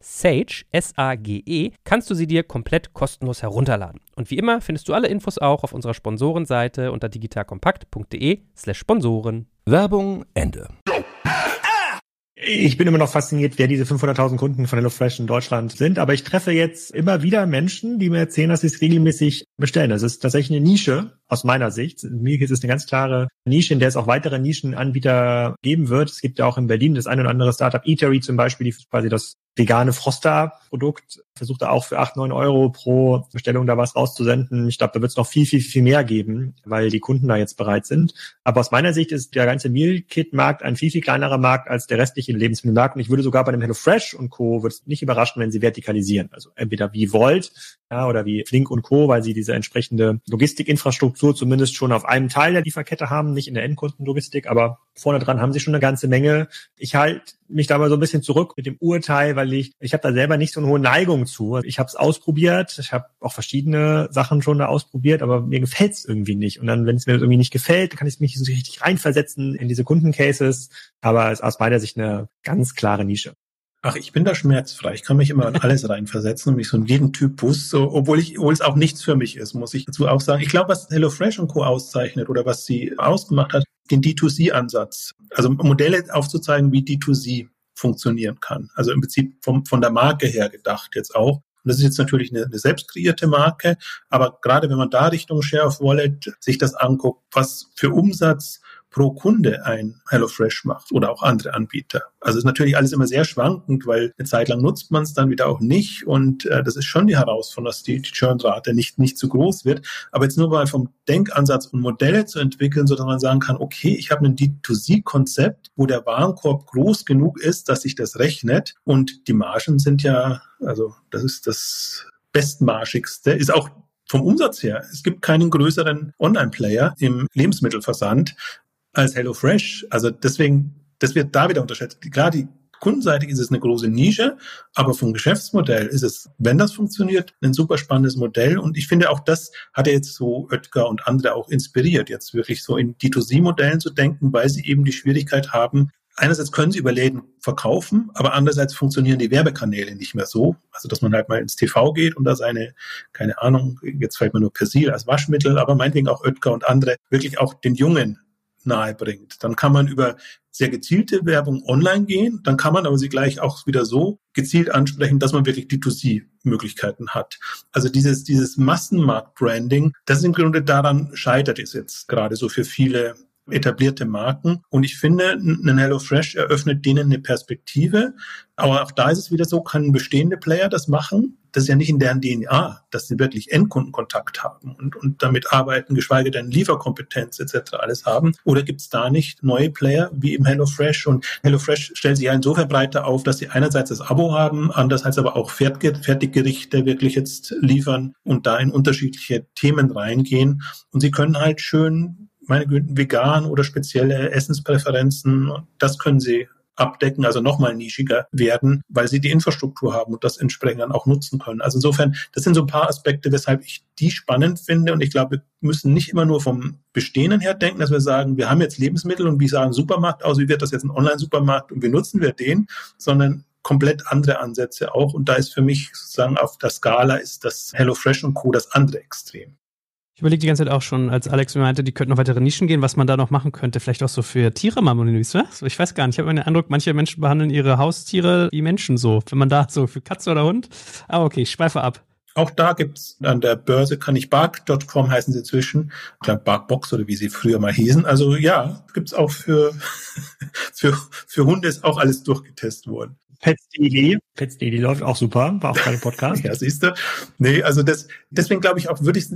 Sage, S-A-G-E, kannst du sie dir komplett kostenlos herunterladen. Und wie immer findest du alle Infos auch auf unserer Sponsorenseite unter digitalkompakt.de slash Sponsoren. Werbung Ende. Ich bin immer noch fasziniert, wer diese 500.000 Kunden von HelloFresh in Deutschland sind. Aber ich treffe jetzt immer wieder Menschen, die mir erzählen, dass sie es regelmäßig bestellen. Das ist tatsächlich eine Nische aus meiner Sicht. Mir ist es eine ganz klare Nische, in der es auch weitere Nischenanbieter geben wird. Es gibt ja auch in Berlin das eine oder andere Startup, Eatery zum Beispiel, die quasi das vegane Froster-Produkt, versucht er auch für acht neun Euro pro Bestellung da was rauszusenden. Ich glaube, da wird es noch viel, viel, viel mehr geben, weil die Kunden da jetzt bereit sind. Aber aus meiner Sicht ist der ganze Meal Kit-Markt ein viel, viel kleinerer Markt als der restliche Lebensmittelmarkt. Und ich würde sogar bei dem HelloFresh und Co. würde es nicht überraschen, wenn sie vertikalisieren. Also entweder wie Volt ja, oder wie Flink und Co., weil sie diese entsprechende Logistikinfrastruktur zumindest schon auf einem Teil der Lieferkette haben, nicht in der Endkundenlogistik, aber vorne dran haben sie schon eine ganze Menge. Ich halte mich da mal so ein bisschen zurück mit dem Urteil, weil ich, ich habe da selber nicht so eine hohe Neigung zu. Ich habe es ausprobiert, ich habe auch verschiedene Sachen schon da ausprobiert, aber mir gefällt es irgendwie nicht. Und dann, wenn es mir irgendwie nicht gefällt, kann ich mich so richtig reinversetzen in diese Kundencases. Aber es ist aus meiner Sicht eine ganz klare Nische. Ach, ich bin da schmerzfrei. Ich kann mich immer in alles reinversetzen und mich so in jeden Typus, so, obwohl ich, obwohl es auch nichts für mich ist, muss ich dazu auch sagen. Ich glaube, was HelloFresh und Co. auszeichnet oder was sie ausgemacht hat, den D2C-Ansatz. Also Modelle aufzuzeigen, wie D2C funktionieren kann. Also im Prinzip vom, von der Marke her gedacht jetzt auch. Und das ist jetzt natürlich eine, eine selbst kreierte Marke, aber gerade wenn man da Richtung Share of Wallet sich das anguckt, was für Umsatz pro Kunde ein HelloFresh macht oder auch andere Anbieter. Also ist natürlich alles immer sehr schwankend, weil eine Zeit lang nutzt man es dann wieder auch nicht und äh, das ist schon die Herausforderung, dass die, die Churnrate nicht, nicht zu groß wird. Aber jetzt nur mal vom Denkansatz und Modelle zu entwickeln, sodass man sagen kann, okay, ich habe ein D2C-Konzept, wo der Warenkorb groß genug ist, dass sich das rechnet und die Margen sind ja, also das ist das bestmarschigste, ist auch vom Umsatz her. Es gibt keinen größeren Online-Player im Lebensmittelversand als HelloFresh. Also deswegen, das wird da wieder unterschätzt. Klar, die kundenseitig ist es eine große Nische, aber vom Geschäftsmodell ist es, wenn das funktioniert, ein super spannendes Modell. Und ich finde auch das hat er jetzt so Oetker und andere auch inspiriert, jetzt wirklich so in D2C-Modellen zu denken, weil sie eben die Schwierigkeit haben, einerseits können sie über Läden verkaufen, aber andererseits funktionieren die Werbekanäle nicht mehr so. Also, dass man halt mal ins TV geht und da seine, keine Ahnung, jetzt fällt mir nur Persil als Waschmittel, aber meinetwegen auch Oetker und andere wirklich auch den Jungen nahe bringt. Dann kann man über sehr gezielte Werbung online gehen, dann kann man aber sie gleich auch wieder so gezielt ansprechen, dass man wirklich D2C-Möglichkeiten hat. Also dieses, dieses Massenmarkt-Branding, das im Grunde daran scheitert es jetzt gerade so für viele etablierte Marken. Und ich finde, ein HelloFresh eröffnet denen eine Perspektive. Aber auch da ist es wieder so, kann bestehende Player das machen? Das ist ja nicht in deren DNA, dass sie wirklich Endkundenkontakt haben und, und damit arbeiten, geschweige denn Lieferkompetenz etc. alles haben. Oder gibt es da nicht neue Player wie im HelloFresh? Und HelloFresh stellt sich ja insofern breiter auf, dass sie einerseits das Abo haben, andererseits aber auch Fertiggerichte wirklich jetzt liefern und da in unterschiedliche Themen reingehen. Und sie können halt schön meine Güte, vegan oder spezielle Essenspräferenzen. Das können sie abdecken, also nochmal nischiger werden, weil sie die Infrastruktur haben und das entsprechend dann auch nutzen können. Also insofern, das sind so ein paar Aspekte, weshalb ich die spannend finde. Und ich glaube, wir müssen nicht immer nur vom Bestehenden her denken, dass wir sagen, wir haben jetzt Lebensmittel und wie sah ein Supermarkt aus, wie wird das jetzt ein Online-Supermarkt und wie nutzen wir den, sondern komplett andere Ansätze auch. Und da ist für mich sozusagen auf der Skala ist das HelloFresh und Co. das andere Extrem. Ich überlege die ganze Zeit auch schon, als Alex mir meinte, die könnten noch weitere Nischen gehen, was man da noch machen könnte. Vielleicht auch so für Tiere mal Menüs, So, ich weiß gar nicht. Ich habe den Eindruck, manche Menschen behandeln ihre Haustiere wie Menschen so. Wenn man da so für Katze oder Hund. Aber okay, ich schweife ab. Auch da gibt's an der Börse kann ich bark.com heißen sie inzwischen. Ich glaube Barkbox oder wie sie früher mal hießen. Also ja, gibt's auch für, für, für Hunde ist auch alles durchgetestet worden. Pets.de. Pets.de läuft auch super, war auch keine Podcast. ja, siehst du. Nee, also das, deswegen glaube ich auch, würde ich,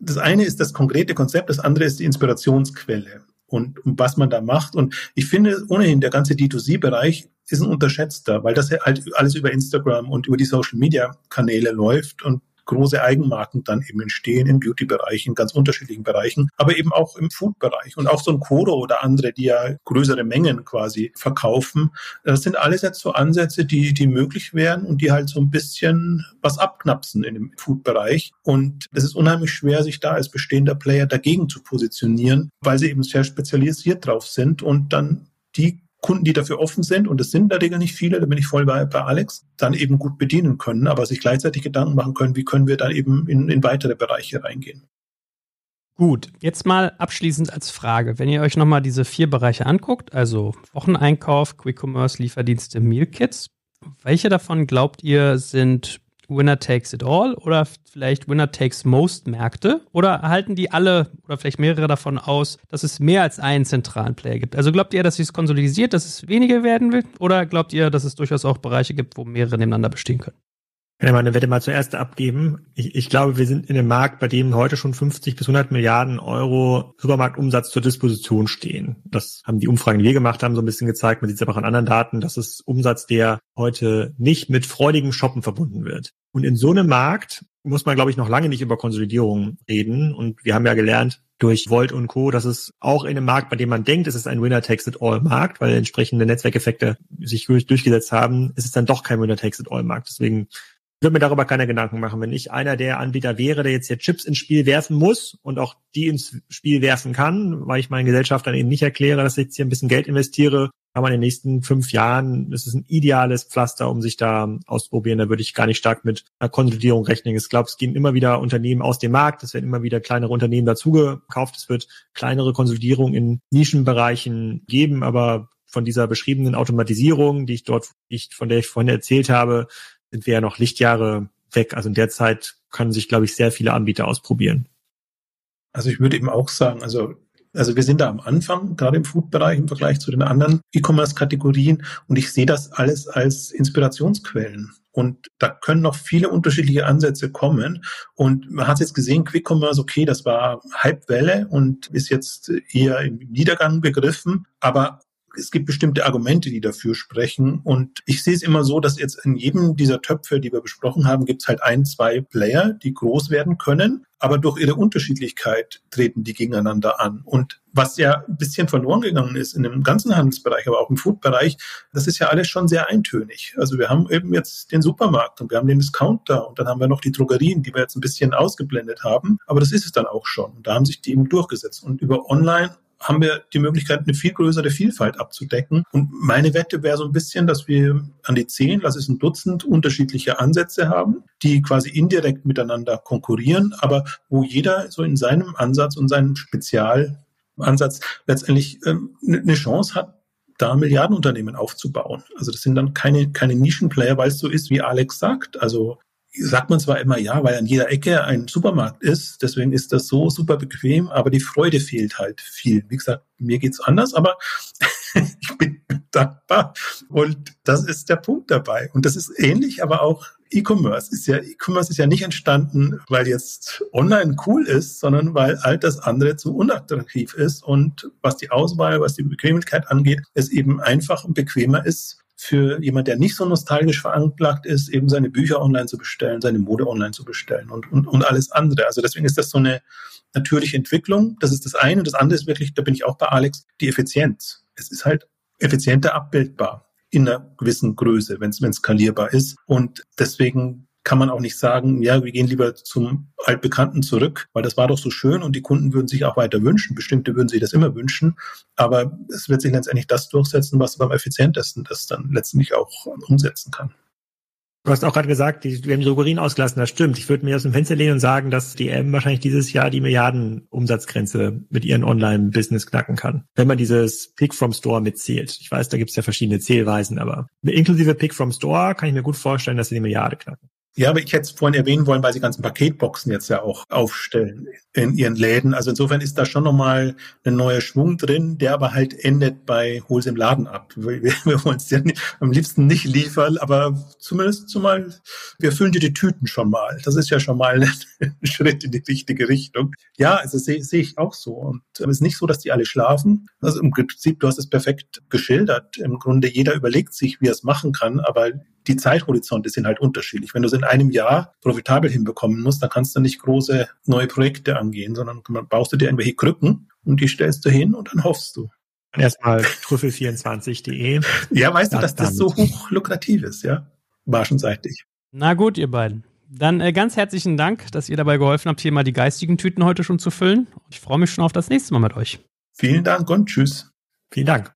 das eine ist das konkrete Konzept, das andere ist die Inspirationsquelle und, und was man da macht. Und ich finde ohnehin, der ganze D2C-Bereich ist ein unterschätzter, weil das halt alles über Instagram und über die Social Media Kanäle läuft und große Eigenmarken dann eben entstehen im Beauty-Bereich, in ganz unterschiedlichen Bereichen, aber eben auch im Food-Bereich. Und auch so ein Koro oder andere, die ja größere Mengen quasi verkaufen. Das sind alles jetzt so Ansätze, die, die möglich wären und die halt so ein bisschen was abknapsen in dem Food-Bereich. Und es ist unheimlich schwer, sich da als bestehender Player dagegen zu positionieren, weil sie eben sehr spezialisiert drauf sind und dann die Kunden, die dafür offen sind, und es sind in der Regel nicht viele, da bin ich voll bei, bei Alex, dann eben gut bedienen können, aber sich gleichzeitig Gedanken machen können, wie können wir dann eben in, in weitere Bereiche reingehen. Gut, jetzt mal abschließend als Frage, wenn ihr euch nochmal diese vier Bereiche anguckt, also Wocheneinkauf, Quick Commerce, Lieferdienste, Meal Kits, welche davon glaubt ihr sind Winner Takes It All oder vielleicht Winner Takes Most Märkte? Oder erhalten die alle oder vielleicht mehrere davon aus, dass es mehr als einen zentralen Player gibt? Also glaubt ihr, dass es konsolidiert, dass es weniger werden wird? Oder glaubt ihr, dass es durchaus auch Bereiche gibt, wo mehrere nebeneinander bestehen können? Kann ja mal eine Wette mal zuerst abgeben. Ich, ich glaube, wir sind in einem Markt, bei dem heute schon 50 bis 100 Milliarden Euro Supermarktumsatz zur Disposition stehen. Das haben die Umfragen, die wir gemacht haben, so ein bisschen gezeigt. Man sieht es aber auch an anderen Daten. Das ist Umsatz, der heute nicht mit freudigem Shoppen verbunden wird. Und in so einem Markt muss man, glaube ich, noch lange nicht über Konsolidierung reden. Und wir haben ja gelernt durch Volt und Co., dass es auch in einem Markt, bei dem man denkt, es ist ein Winner-Takes-it-all-Markt, weil entsprechende Netzwerkeffekte sich durchgesetzt haben, ist es dann doch kein Winner-Takes-it-all-Markt. Deswegen würde mir darüber keine Gedanken machen. Wenn ich einer der Anbieter wäre, der jetzt hier Chips ins Spiel werfen muss und auch die ins Spiel werfen kann, weil ich meinen Gesellschaftern eben nicht erkläre, dass ich jetzt hier ein bisschen Geld investiere, kann man in den nächsten fünf Jahren, das ist ein ideales Pflaster, um sich da auszuprobieren. Da würde ich gar nicht stark mit einer Konsolidierung rechnen. Ich glaube, es gehen immer wieder Unternehmen aus dem Markt, es werden immer wieder kleinere Unternehmen dazugekauft, es wird kleinere Konsolidierung in Nischenbereichen geben, aber von dieser beschriebenen Automatisierung, die ich dort, ich, von der ich vorhin erzählt habe, sind wir ja noch Lichtjahre weg. Also in der Zeit können sich, glaube ich, sehr viele Anbieter ausprobieren. Also ich würde eben auch sagen, also Also wir sind da am Anfang, gerade im Food-Bereich im Vergleich zu den anderen E-Commerce-Kategorien. Und ich sehe das alles als Inspirationsquellen. Und da können noch viele unterschiedliche Ansätze kommen. Und man hat jetzt gesehen, Quick Commerce, okay, das war Hypewelle und ist jetzt eher im Niedergang begriffen. Aber es gibt bestimmte Argumente, die dafür sprechen. Und ich sehe es immer so, dass jetzt in jedem dieser Töpfe, die wir besprochen haben, gibt es halt ein, zwei Player, die groß werden können. Aber durch ihre Unterschiedlichkeit treten die gegeneinander an. Und was ja ein bisschen verloren gegangen ist in dem ganzen Handelsbereich, aber auch im Foodbereich, das ist ja alles schon sehr eintönig. Also wir haben eben jetzt den Supermarkt und wir haben den Discounter und dann haben wir noch die Drogerien, die wir jetzt ein bisschen ausgeblendet haben. Aber das ist es dann auch schon. Und da haben sich die eben durchgesetzt. Und über Online haben wir die Möglichkeit, eine viel größere Vielfalt abzudecken. Und meine Wette wäre so ein bisschen, dass wir an die zehn, lass es ein Dutzend unterschiedliche Ansätze haben, die quasi indirekt miteinander konkurrieren, aber wo jeder so in seinem Ansatz und seinem Spezialansatz letztendlich ähm, eine Chance hat, da Milliardenunternehmen aufzubauen. Also das sind dann keine, keine Nischenplayer, weil es so ist, wie Alex sagt. Also sagt man zwar immer, ja, weil an jeder Ecke ein Supermarkt ist, deswegen ist das so super bequem, aber die Freude fehlt halt viel. Wie gesagt, mir geht's anders, aber ich bin dankbar und das ist der Punkt dabei. Und das ist ähnlich, aber auch E-Commerce ist ja, E-Commerce ist ja nicht entstanden, weil jetzt online cool ist, sondern weil all das andere zu unattraktiv ist und was die Auswahl, was die Bequemlichkeit angeht, es eben einfach und bequemer ist, für jemand, der nicht so nostalgisch veranlagt ist, eben seine Bücher online zu bestellen, seine Mode online zu bestellen und, und, und alles andere. Also deswegen ist das so eine natürliche Entwicklung. Das ist das eine. Und das andere ist wirklich, da bin ich auch bei Alex, die Effizienz. Es ist halt effizienter abbildbar in einer gewissen Größe, wenn es skalierbar ist. Und deswegen kann man auch nicht sagen, ja, wir gehen lieber zum Altbekannten zurück, weil das war doch so schön und die Kunden würden sich auch weiter wünschen. Bestimmte würden sich das immer wünschen. Aber es wird sich letztendlich das durchsetzen, was beim effizientesten das dann letztendlich auch umsetzen kann. Du hast auch gerade gesagt, die, wir haben die Drogerien ausgelassen, das stimmt. Ich würde mir aus dem Fenster lehnen und sagen, dass DM wahrscheinlich dieses Jahr die Milliarden-Umsatzgrenze mit ihren Online-Business knacken kann. Wenn man dieses Pick from Store mitzählt. Ich weiß, da gibt es ja verschiedene Zählweisen, aber inklusive Pick from Store kann ich mir gut vorstellen, dass sie die Milliarde knacken. Ja, aber ich hätte es vorhin erwähnen wollen, weil sie ganzen Paketboxen jetzt ja auch aufstellen in ihren Läden. Also insofern ist da schon nochmal ein neuer Schwung drin, der aber halt endet bei Hol's im Laden ab. Wir, wir wollen es ja nicht, am liebsten nicht liefern, aber zumindest zumal, wir füllen dir die Tüten schon mal. Das ist ja schon mal ein Schritt in die richtige Richtung. Ja, also sehe seh ich auch so. Und es ist nicht so, dass die alle schlafen. Also im Prinzip, du hast es perfekt geschildert. Im Grunde jeder überlegt sich, wie er es machen kann, aber die Zeithorizonte sind halt unterschiedlich. Wenn du es in einem Jahr profitabel hinbekommen musst, dann kannst du nicht große neue Projekte angehen, sondern baust du dir irgendwelche Krücken und die stellst du hin und dann hoffst du. Erstmal trüffel24.de. Ja, weißt du, dass das so hoch lukrativ ist, ja? War schon seitig. Na gut, ihr beiden. Dann äh, ganz herzlichen Dank, dass ihr dabei geholfen habt, hier mal die geistigen Tüten heute schon zu füllen. Ich freue mich schon auf das nächste Mal mit euch. Vielen Dank und tschüss. Vielen Dank.